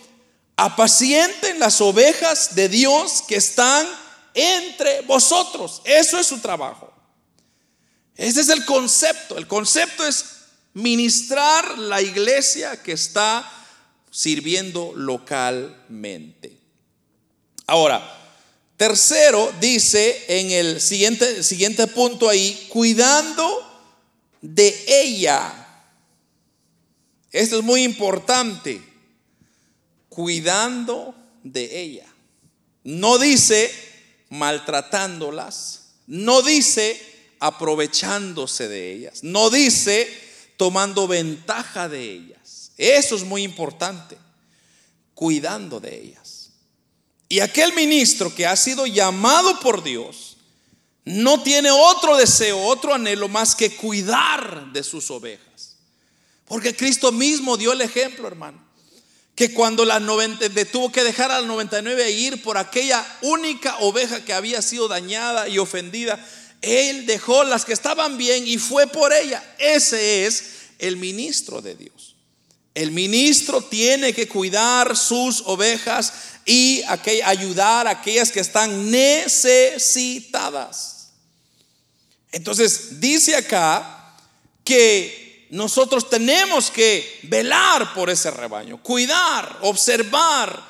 apacienten las ovejas de Dios que están entre vosotros. Eso es su trabajo. Ese es el concepto. El concepto es ministrar la iglesia que está sirviendo localmente. Ahora, tercero dice en el siguiente, siguiente punto ahí, cuidando de ella. Esto es muy importante, cuidando de ella. No dice maltratándolas, no dice aprovechándose de ellas, no dice tomando ventaja de ellas. Eso es muy importante, cuidando de ellas. Y aquel ministro que ha sido llamado por Dios no tiene otro deseo, otro anhelo más que cuidar de sus ovejas. Porque Cristo mismo dio el ejemplo, hermano. Que cuando la 90, tuvo que dejar a la 99 e ir por aquella única oveja que había sido dañada y ofendida, Él dejó las que estaban bien y fue por ella. Ese es el ministro de Dios. El ministro tiene que cuidar sus ovejas y ayudar a aquellas que están necesitadas. Entonces dice acá que nosotros tenemos que velar por ese rebaño, cuidar, observar,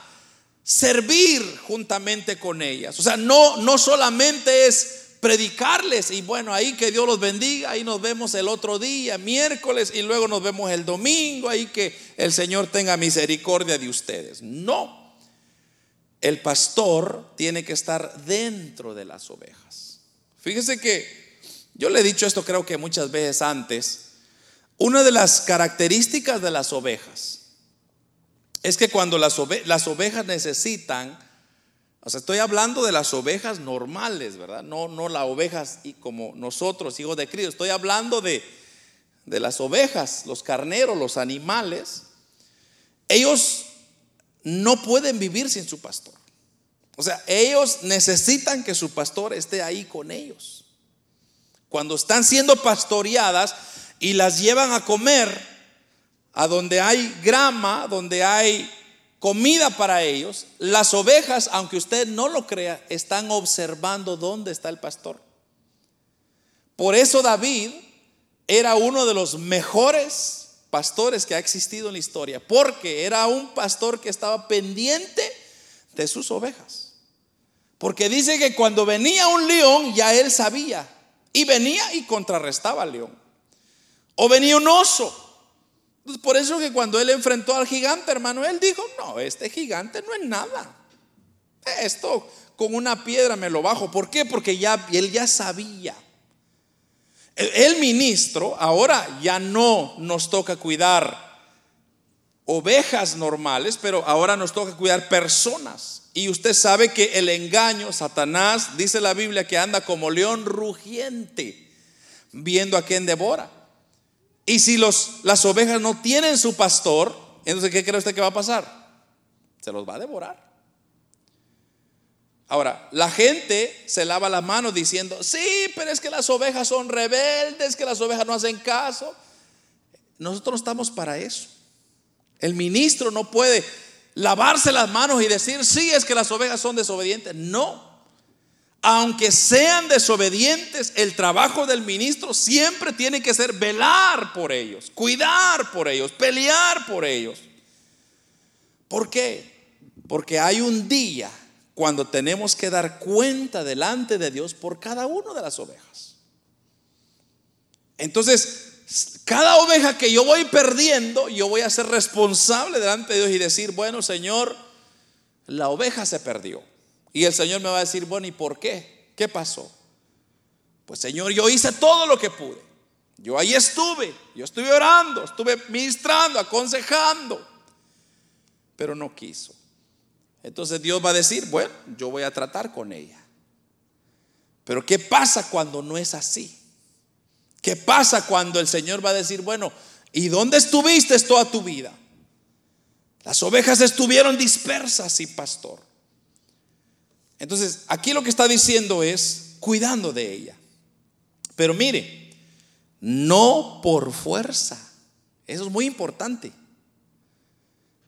servir juntamente con ellas. O sea, no, no solamente es predicarles y bueno, ahí que Dios los bendiga, ahí nos vemos el otro día, miércoles, y luego nos vemos el domingo, ahí que el Señor tenga misericordia de ustedes. No, el pastor tiene que estar dentro de las ovejas. Fíjese que yo le he dicho esto creo que muchas veces antes, una de las características de las ovejas es que cuando las, ovejas necesitan, o sea, estoy hablando de las ovejas normales, ¿verdad? No, no las ovejas y como nosotros, hijos de Cristo. Estoy hablando de, de las ovejas, los carneros, los animales. Ellos no pueden vivir sin su pastor. O sea, ellos necesitan que su pastor esté ahí con ellos. Cuando están siendo pastoreadas y las llevan a comer, a donde hay grama, donde hay comida para ellos, las ovejas, aunque usted no lo crea, están observando dónde está el pastor. Por eso David era uno de los mejores pastores que ha existido en la historia, porque era un pastor que estaba pendiente de sus ovejas. Porque dice que cuando venía un león, ya él sabía, y venía y contrarrestaba al león. O venía un oso, por eso que cuando él enfrentó al gigante, hermano, él dijo, no, este gigante no es nada. Esto con una piedra me lo bajo. ¿Por qué? Porque ya él ya sabía. El, ministro ahora ya no nos toca cuidar ovejas normales, pero ahora nos toca cuidar personas. Y usted sabe que el engaño, Satanás, dice la Biblia que anda como león rugiente, viendo a quien devora. Y si los, las ovejas no tienen su pastor, entonces ¿qué cree usted que va a pasar? Se los va a devorar. Ahora, la gente se lava las manos diciendo, sí, pero es que las ovejas son rebeldes, que las ovejas no hacen caso. Nosotros no estamos para eso. El ministro no puede lavarse las manos y decir, sí, es que las ovejas son desobedientes. No aunque sean desobedientes, el trabajo del ministro siempre tiene que ser velar por ellos, cuidar por ellos, pelear por ellos. ¿Por qué? Porque hay un día cuando tenemos que dar cuenta delante de Dios por cada una de las ovejas. Entonces, cada oveja que yo voy perdiendo, yo voy a ser responsable delante de Dios y decir, bueno, Señor, la oveja se perdió. Y el Señor me va a decir, bueno, ¿y por qué? ¿Qué pasó? Pues Señor, yo hice todo lo que pude. Yo ahí estuve, yo estuve orando, estuve ministrando, aconsejando, pero no quiso. Entonces Dios va a decir, bueno, yo voy a tratar con ella. Pero ¿qué pasa cuando no es así? ¿Qué pasa cuando el Señor va a decir, bueno, ¿y dónde estuviste toda tu vida? Las ovejas estuvieron dispersas sin pastor. Entonces, aquí lo que está diciendo es cuidando de ella. Pero mire, no por fuerza. Eso es muy importante.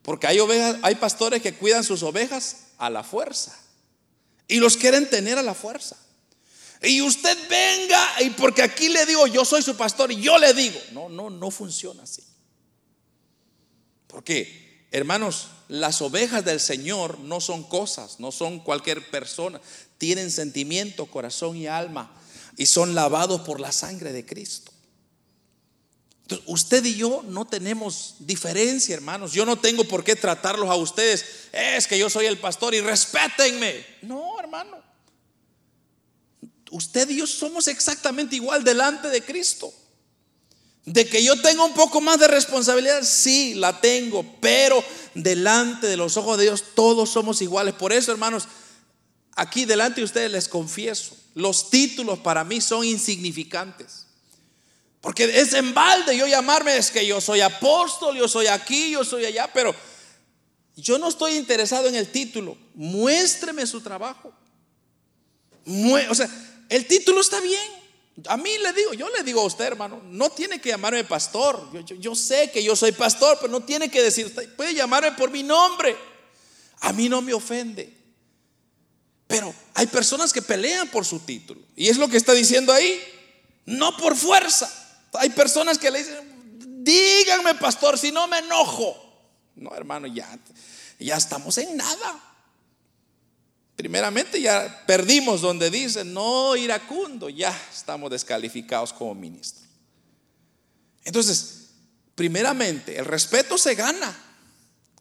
Porque hay ovejas, hay pastores que cuidan sus ovejas a la fuerza. Y los quieren tener a la fuerza. Y usted venga y porque aquí le digo, yo soy su pastor y yo le digo, no, no, no funciona así. Porque Hermanos, las ovejas del Señor no son cosas, no son cualquier persona. Tienen sentimiento, corazón y alma y son lavados por la sangre de Cristo. Entonces, usted y yo no tenemos diferencia, hermanos. Yo no tengo por qué tratarlos a ustedes. Es que yo soy el pastor y respétenme. No, hermano. Usted y yo somos exactamente igual delante de Cristo. De que yo tengo un poco más de responsabilidad, sí, la tengo, pero delante de los ojos de Dios todos somos iguales. Por eso, hermanos, aquí delante de ustedes les confieso, los títulos para mí son insignificantes. Porque es en balde yo llamarme, es que yo soy apóstol, yo soy aquí, yo soy allá, pero yo no estoy interesado en el título. Muéstreme su trabajo. O sea, el título está bien. A mí le digo, yo le digo a usted, hermano, no tiene que llamarme pastor. Yo, sé que yo soy pastor, pero no tiene que decir, puede llamarme por mi nombre. A mí no me ofende. Pero hay personas que pelean por su título. Y es lo que está diciendo ahí. No por fuerza. Hay personas que le dicen, díganme pastor, si no me enojo. No, hermano, ya, ya estamos en nada. Primeramente ya perdimos donde dice no iracundo, ya estamos descalificados como ministro. Entonces, primeramente, el respeto se gana.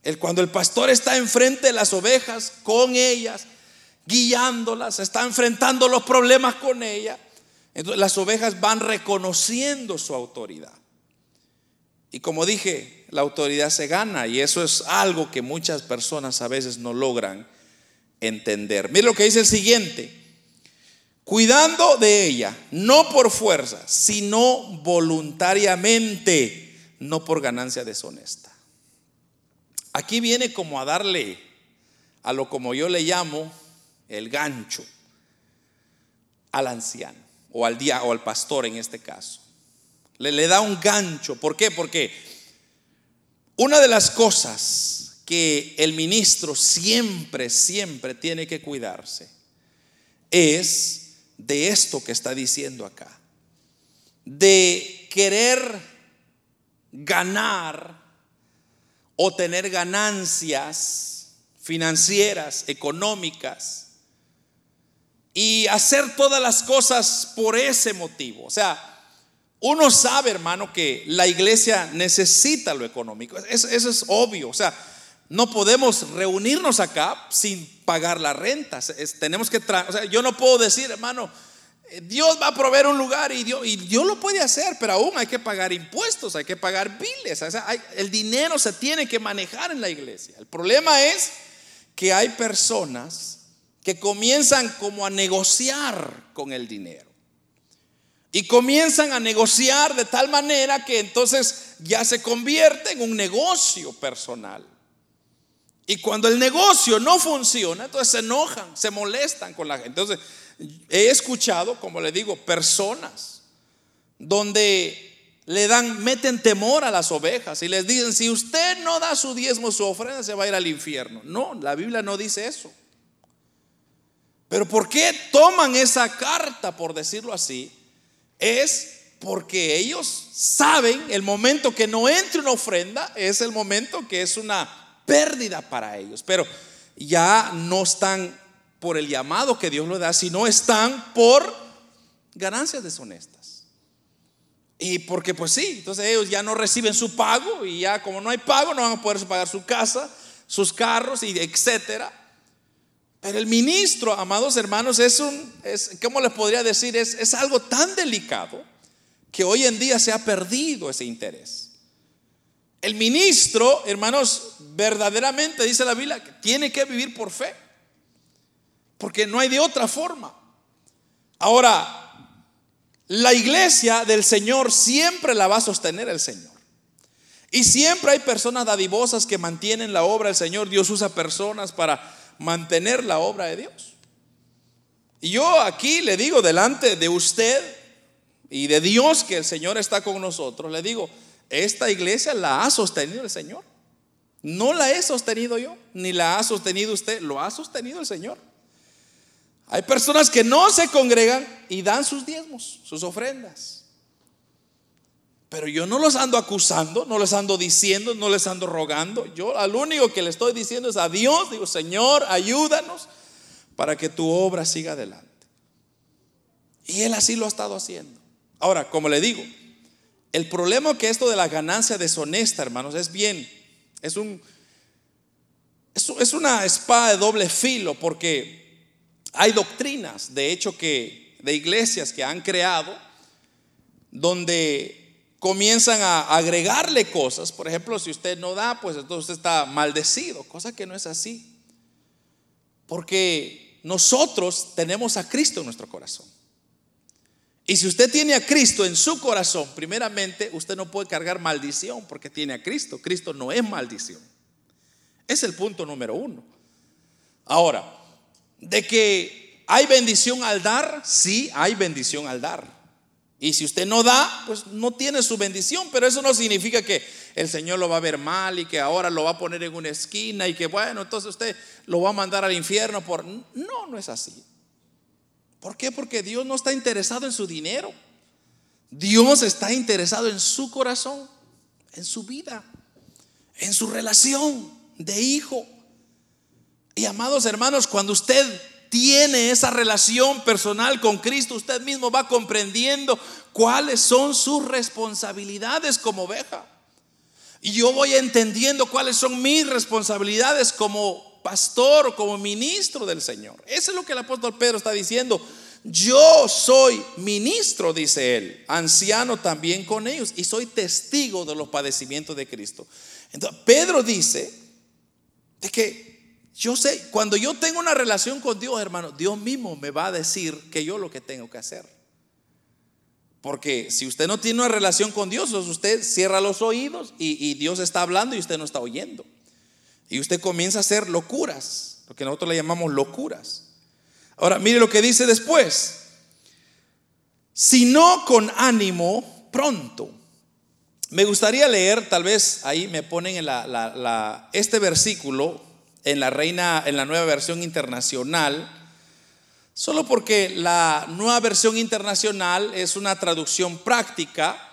El, cuando el pastor está enfrente de las ovejas, con ellas, guiándolas, está enfrentando los problemas con ellas, entonces las ovejas van reconociendo su autoridad. Y como dije, la autoridad se gana y eso es algo que muchas personas a veces no logran entender. Mire lo que dice el siguiente. Cuidando de ella, no por fuerza, sino voluntariamente, no por ganancia deshonesta. Aquí viene como a darle a lo como yo le llamo el gancho al anciano o al día o al pastor en este caso. Le, le da un gancho. ¿Por qué? Porque una de las cosas que el ministro siempre, siempre tiene que cuidarse es de esto que está diciendo acá. De querer ganar o tener ganancias financieras, económicas, y hacer todas las cosas por ese motivo. O sea, uno sabe, hermano, que la iglesia necesita lo económico. Eso, es obvio. O sea, no podemos reunirnos acá sin pagar la renta. tenemos que, o sea, yo no puedo decir, hermano, eh, Dios va a proveer un lugar y Dios, y Dios lo puede hacer, pero aún hay que pagar impuestos, hay que pagar biles. El dinero se tiene que manejar en la iglesia. El problema es que hay personas que comienzan como a negociar con el dinero. Y comienzan a negociar de tal manera que entonces ya se convierte en un negocio personal. Y cuando el negocio no funciona, entonces se enojan, se molestan con la gente. Entonces, he escuchado, como le digo, personas donde le dan, meten temor a las ovejas y les dicen, si usted no da su diezmo, su ofrenda, se va a ir al infierno. No, la Biblia no dice eso. Pero ¿por qué toman esa carta, por decirlo así? es porque ellos saben el momento que no entre una ofrenda es el momento que es una pérdida para ellos. Pero ya no están por el llamado que Dios les da, sino están por ganancias deshonestas. Y porque pues sí, entonces ellos ya no reciben su pago y ya como no hay pago no van a poder pagar su casa, sus carros y etcétera. Pero el ministro, amados hermanos, es un, es, ¿cómo les podría decir? Es, es algo tan delicado que hoy en día se ha perdido ese interés. El ministro, hermanos, verdaderamente dice la Biblia, que tiene que vivir por fe, porque no hay de otra forma. Ahora, la iglesia del Señor siempre la va a sostener el Señor. Y siempre hay personas dadivosas que mantienen la obra del Señor. Dios usa personas para mantener la obra de Dios. Y yo aquí le digo delante de usted y de Dios que el Señor está con nosotros, le digo, esta iglesia la ha sostenido el Señor. No la he sostenido yo, ni la ha sostenido usted, lo ha sostenido el Señor. Hay personas que no se congregan y dan sus diezmos, sus ofrendas. Pero yo no los ando acusando, no les ando diciendo, no les ando rogando. Yo al único que le estoy diciendo es a Dios, digo, Señor, ayúdanos para que tu obra siga adelante. Y Él así lo ha estado haciendo. Ahora, como le digo, el problema que esto de la ganancia deshonesta, hermanos, es bien, es un, es una espada de doble filo porque hay doctrinas, de hecho, que de iglesias que han creado donde comienzan a agregarle cosas. Por ejemplo, si usted no da, pues entonces usted está maldecido, cosa que no es así. Porque nosotros tenemos a Cristo en nuestro corazón. Y si usted tiene a Cristo en su corazón, primeramente usted no puede cargar maldición porque tiene a Cristo. Cristo no es maldición. Es el punto número uno. Ahora, de que hay bendición al dar, sí hay bendición al dar. Y si usted no da, pues no tiene su bendición, pero eso no significa que el Señor lo va a ver mal y que ahora lo va a poner en una esquina y que bueno, entonces usted lo va a mandar al infierno por... No, no es así. ¿Por qué? Porque Dios no está interesado en su dinero. Dios está interesado en su corazón, en su vida, en su relación de hijo. Y amados hermanos, cuando usted tiene esa relación personal con Cristo, usted mismo va comprendiendo cuáles son sus responsabilidades como oveja. Y yo voy entendiendo cuáles son mis responsabilidades como pastor o como ministro del Señor. Eso es lo que el apóstol Pedro está diciendo. Yo soy ministro, dice él, anciano también con ellos, y soy testigo de los padecimientos de Cristo. Entonces, Pedro dice de que yo sé, cuando yo tengo una relación con Dios, hermano, Dios mismo me va a decir que yo lo que tengo que hacer. Porque si usted no tiene una relación con Dios, usted cierra los oídos y, Dios está hablando y usted no está oyendo. Y usted comienza a hacer locuras, lo que nosotros le llamamos locuras. Ahora, mire lo que dice después. Si no con ánimo pronto. Me gustaría leer, tal vez ahí me ponen en la, este versículo en la reina, en la nueva versión internacional, solo porque la nueva versión internacional es una traducción práctica,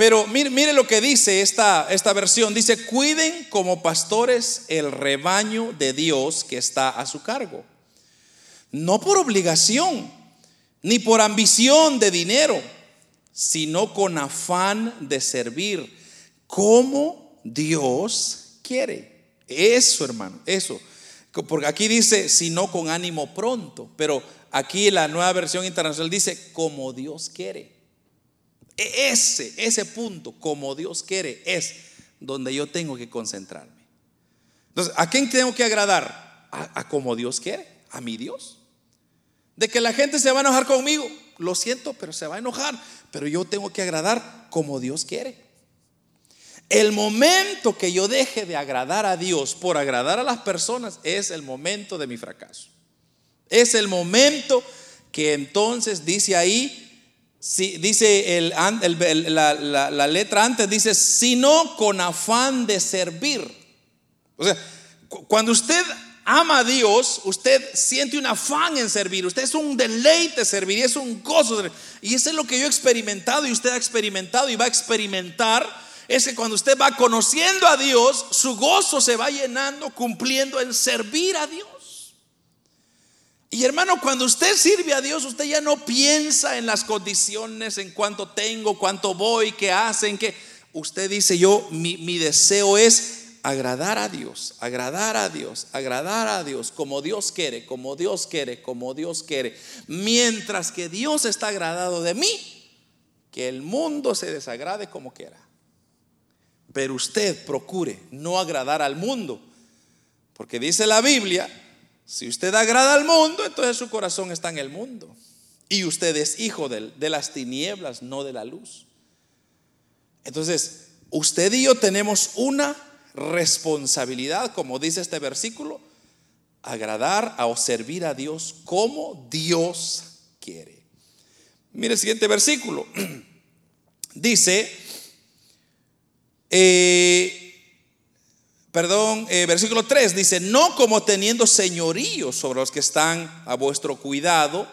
pero mire, lo que dice esta, esta versión, dice, cuiden como pastores el rebaño de Dios que está a su cargo no por obligación, ni por ambición de dinero, sino con afán de servir, como Dios quiere. Eso, hermano, eso. Porque aquí dice, sino con ánimo pronto, pero aquí la nueva versión internacional dice, como Dios quiere. E-, ese, ese punto, como Dios quiere, es donde yo tengo que concentrarme. Entonces, ¿a quién tengo que agradar? A, a como Dios quiere, a mi Dios de que la gente se va a enojar conmigo. Lo siento, pero se va a enojar. Pero yo tengo que agradar como Dios quiere. El momento que yo deje de agradar a Dios por agradar a las personas es el momento de mi fracaso. Es el momento que entonces dice ahí, si, dice el, la, la letra antes, dice, sino con afán de servir. O sea, cuando usted ama a Dios, usted siente un afán en servir, usted es un deleite servir y es un gozo. Y eso es lo que yo he experimentado y usted ha experimentado y va a experimentar. Es que cuando usted va conociendo a Dios, su gozo se va llenando cumpliendo en servir a Dios. Y hermano, cuando usted sirve a Dios, usted ya no piensa en las condiciones, en cuánto tengo, cuánto voy, qué hacen, que usted dice, yo, mi, mi deseo es agradar a Dios, agradar a Dios, agradar a Dios, como Dios quiere, como Dios quiere, como Dios quiere. Mientras que Dios está agradado de mí, que el mundo se desagrade como quiera. Pero usted procure no agradar al mundo, porque dice la Biblia, si usted agrada al mundo, entonces su corazón está en el mundo. Y usted es hijo de, de las tinieblas, no de la luz. Entonces, usted y yo tenemos una responsabilidad, como dice este versículo, agradar o servir a Dios como Dios quiere. Mire el siguiente versículo. Dice, eh, perdón, eh, versículo 3 dice, no como teniendo señorío sobre los que están a vuestro cuidado,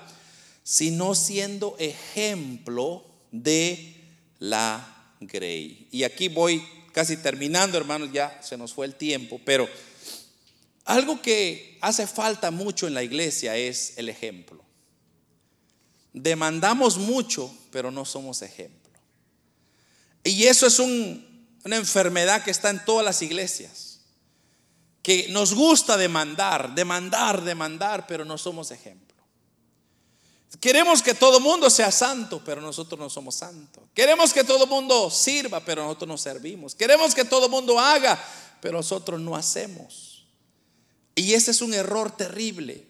sino siendo ejemplo de la grey. Y aquí voy casi terminando, hermanos, ya se nos fue el tiempo, pero algo que hace falta mucho en la iglesia es el ejemplo. Demandamos mucho, pero no somos ejemplo. Y eso es una enfermedad que está en todas las iglesias. Que nos gusta demandar, demandar, demandar, pero no somos ejemplo. Queremos que todo mundo sea santo, pero nosotros no somos santos. Queremos que todo mundo sirva, pero nosotros no servimos. Queremos que todo mundo haga, pero nosotros no hacemos. Y ese es un error terrible.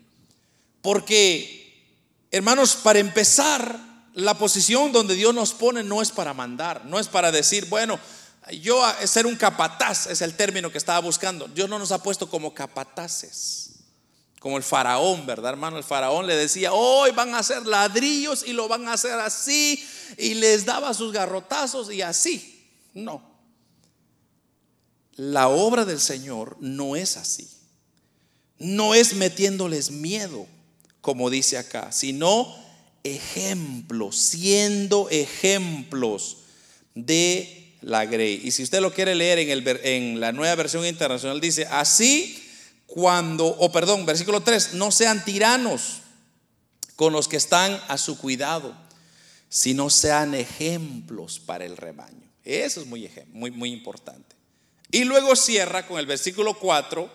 Porque, hermanos, para empezar, la posición donde Dios nos pone no es para mandar, no es para decir, bueno, yo ser un capataz es el término que estaba buscando. Dios no nos ha puesto como capataces. Como el faraón, ¿verdad, hermano? El faraón le decía, hoy van a hacer ladrillos y lo van a hacer así. Y les daba sus garrotazos y así. No. La obra del Señor no es así. No es metiéndoles miedo, como dice acá, sino ejemplos, siendo ejemplos de la grey. Y si usted lo quiere leer en, el, en la nueva versión internacional, dice, así cuando, o perdón, versículo 3, no sean tiranos con los que están a su cuidado, sino sean ejemplos para el rebaño. Eso es muy, muy, muy importante. Y luego cierra con el versículo 4,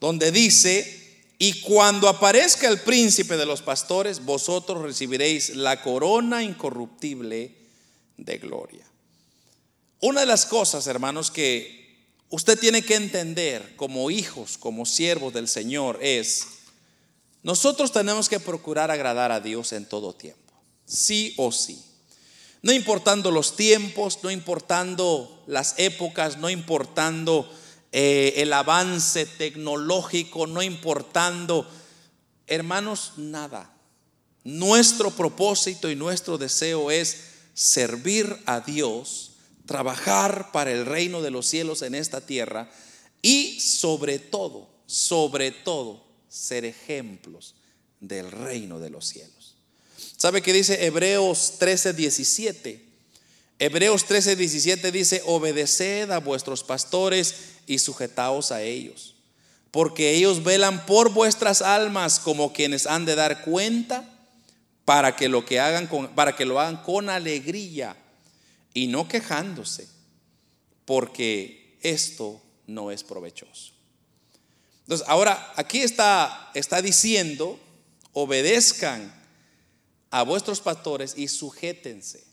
donde dice, y cuando aparezca el príncipe de los pastores, vosotros recibiréis la corona incorruptible de gloria. Una de las cosas, hermanos, que usted tiene que entender como hijos, como siervos del Señor, es, nosotros tenemos que procurar agradar a Dios en todo tiempo, sí o sí. No importando los tiempos, no importando las épocas, no importando eh, el avance tecnológico, no importando, hermanos, nada. Nuestro propósito y nuestro deseo es servir a Dios trabajar para el reino de los cielos en esta tierra y sobre todo, sobre todo, ser ejemplos del reino de los cielos. ¿Sabe qué dice Hebreos 13, 17? Hebreos 13, 17 dice, obedeced a vuestros pastores y sujetaos a ellos, porque ellos velan por vuestras almas como quienes han de dar cuenta para que lo que hagan con, para que lo hagan con alegría y no quejándose, porque esto no es provechoso. Entonces, ahora aquí está, está diciendo, obedezcan a vuestros pastores y sujétense.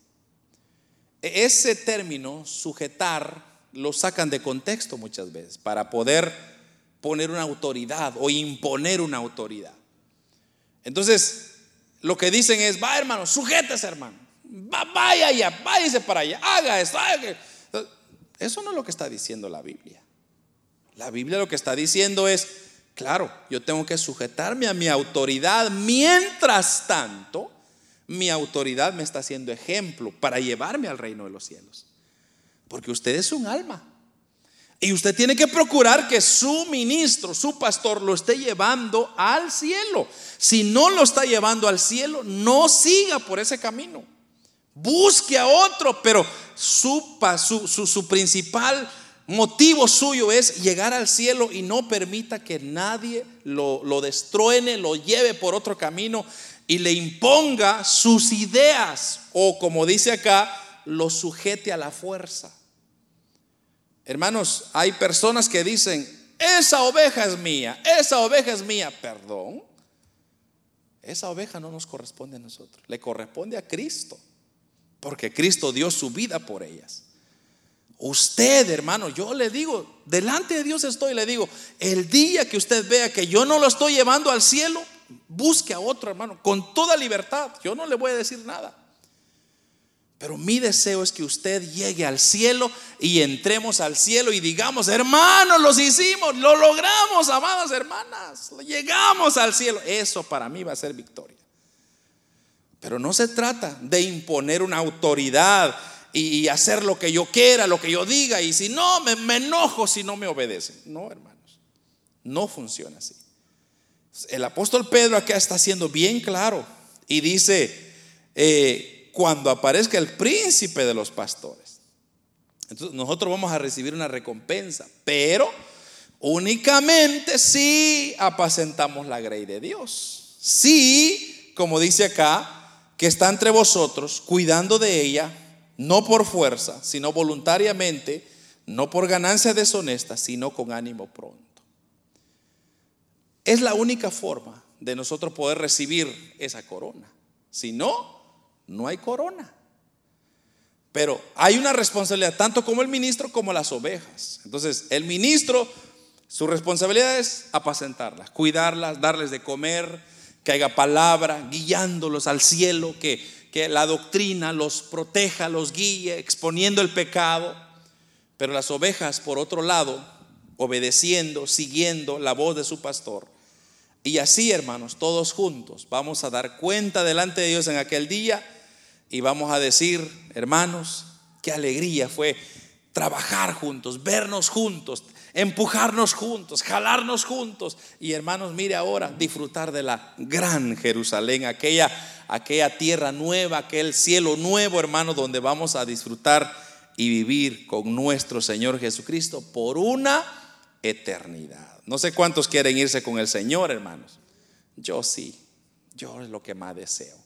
E-, ese término, sujetar, lo sacan de contexto muchas veces para poder poner una autoridad o imponer una autoridad. Entonces, lo que dicen es, va hermano, sujétese hermano vaya allá, váyase para allá, haga esto, Eso no es lo que está diciendo la Biblia. La Biblia lo que está diciendo es, claro, yo tengo que sujetarme a mi autoridad, mientras tanto, mi autoridad me está haciendo ejemplo para llevarme al reino de los cielos. Porque usted es un alma. Y usted tiene que procurar que su ministro, su pastor, lo esté llevando al cielo. Si no lo está llevando al cielo, no siga por ese camino. Busque a otro, pero su, su, su, principal motivo suyo es llegar al cielo y no permita que nadie lo, lo destruene, lo lleve por otro camino y le imponga sus ideas o como dice acá, lo sujete a la fuerza. Hermanos, hay personas que dicen, esa oveja es mía, esa oveja es mía, perdón. Esa oveja no nos corresponde a nosotros, le corresponde a Cristo porque Cristo dio su vida por ellas. Usted, hermano, yo le digo, delante de Dios estoy, le digo, el día que usted vea que yo no lo estoy llevando al cielo, busque a otro hermano con toda libertad. Yo no le voy a decir nada. Pero mi deseo es que usted llegue al cielo y entremos al cielo y digamos, hermanos, los hicimos, lo logramos, amadas hermanas, llegamos al cielo. Eso para mí va a ser victoria. Pero no se trata de imponer una autoridad y hacer lo que yo quiera, lo que yo diga, y si no, me, enojo si no me obedecen. No, hermanos, no funciona así. El apóstol Pedro acá está siendo bien claro y dice, eh, cuando aparezca el príncipe de los pastores, entonces nosotros vamos a recibir una recompensa, pero únicamente si apacentamos la grey de Dios. Si, como dice acá, que está entre vosotros, cuidando de ella, no por fuerza, sino voluntariamente, no por ganancia deshonesta, sino con ánimo pronto. Es la única forma de nosotros poder recibir esa corona. Si no, no hay corona. Pero hay una responsabilidad, tanto como el ministro como las ovejas. Entonces, el ministro, su responsabilidad es apacentarlas, cuidarlas, darles de comer, que haya palabra guiándolos al cielo, que, que la doctrina los proteja, los guíe, exponiendo el pecado. Pero las ovejas, por otro lado, obedeciendo, siguiendo la voz de su pastor. Y así, hermanos, todos juntos vamos a dar cuenta delante de Dios en aquel día y vamos a decir, hermanos, qué alegría fue trabajar juntos, vernos juntos, empujarnos juntos, jalarnos juntos. Y hermanos, mire ahora, disfrutar de la gran Jerusalén, aquella, aquella tierra nueva, aquel cielo nuevo, hermano, donde vamos a disfrutar y vivir con nuestro Señor Jesucristo por una eternidad. No sé cuántos quieren irse con el Señor, hermanos. Yo sí, yo es lo que más deseo.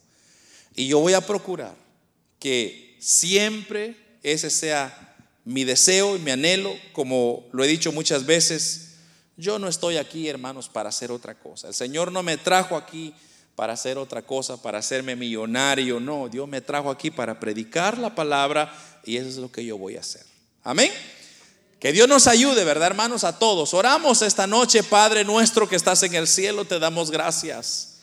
Y yo voy a procurar que siempre ese sea mi deseo y mi anhelo, como lo he dicho muchas veces. Yo no estoy aquí, hermanos, para hacer otra cosa. El Señor no me trajo aquí para hacer otra cosa, para hacerme millonario. No, Dios me trajo aquí para predicar la palabra y eso es lo que yo voy a hacer. Amén. Que Dios nos ayude, ¿verdad, hermanos? A todos. Oramos esta noche, Padre nuestro que estás en el cielo, te damos gracias.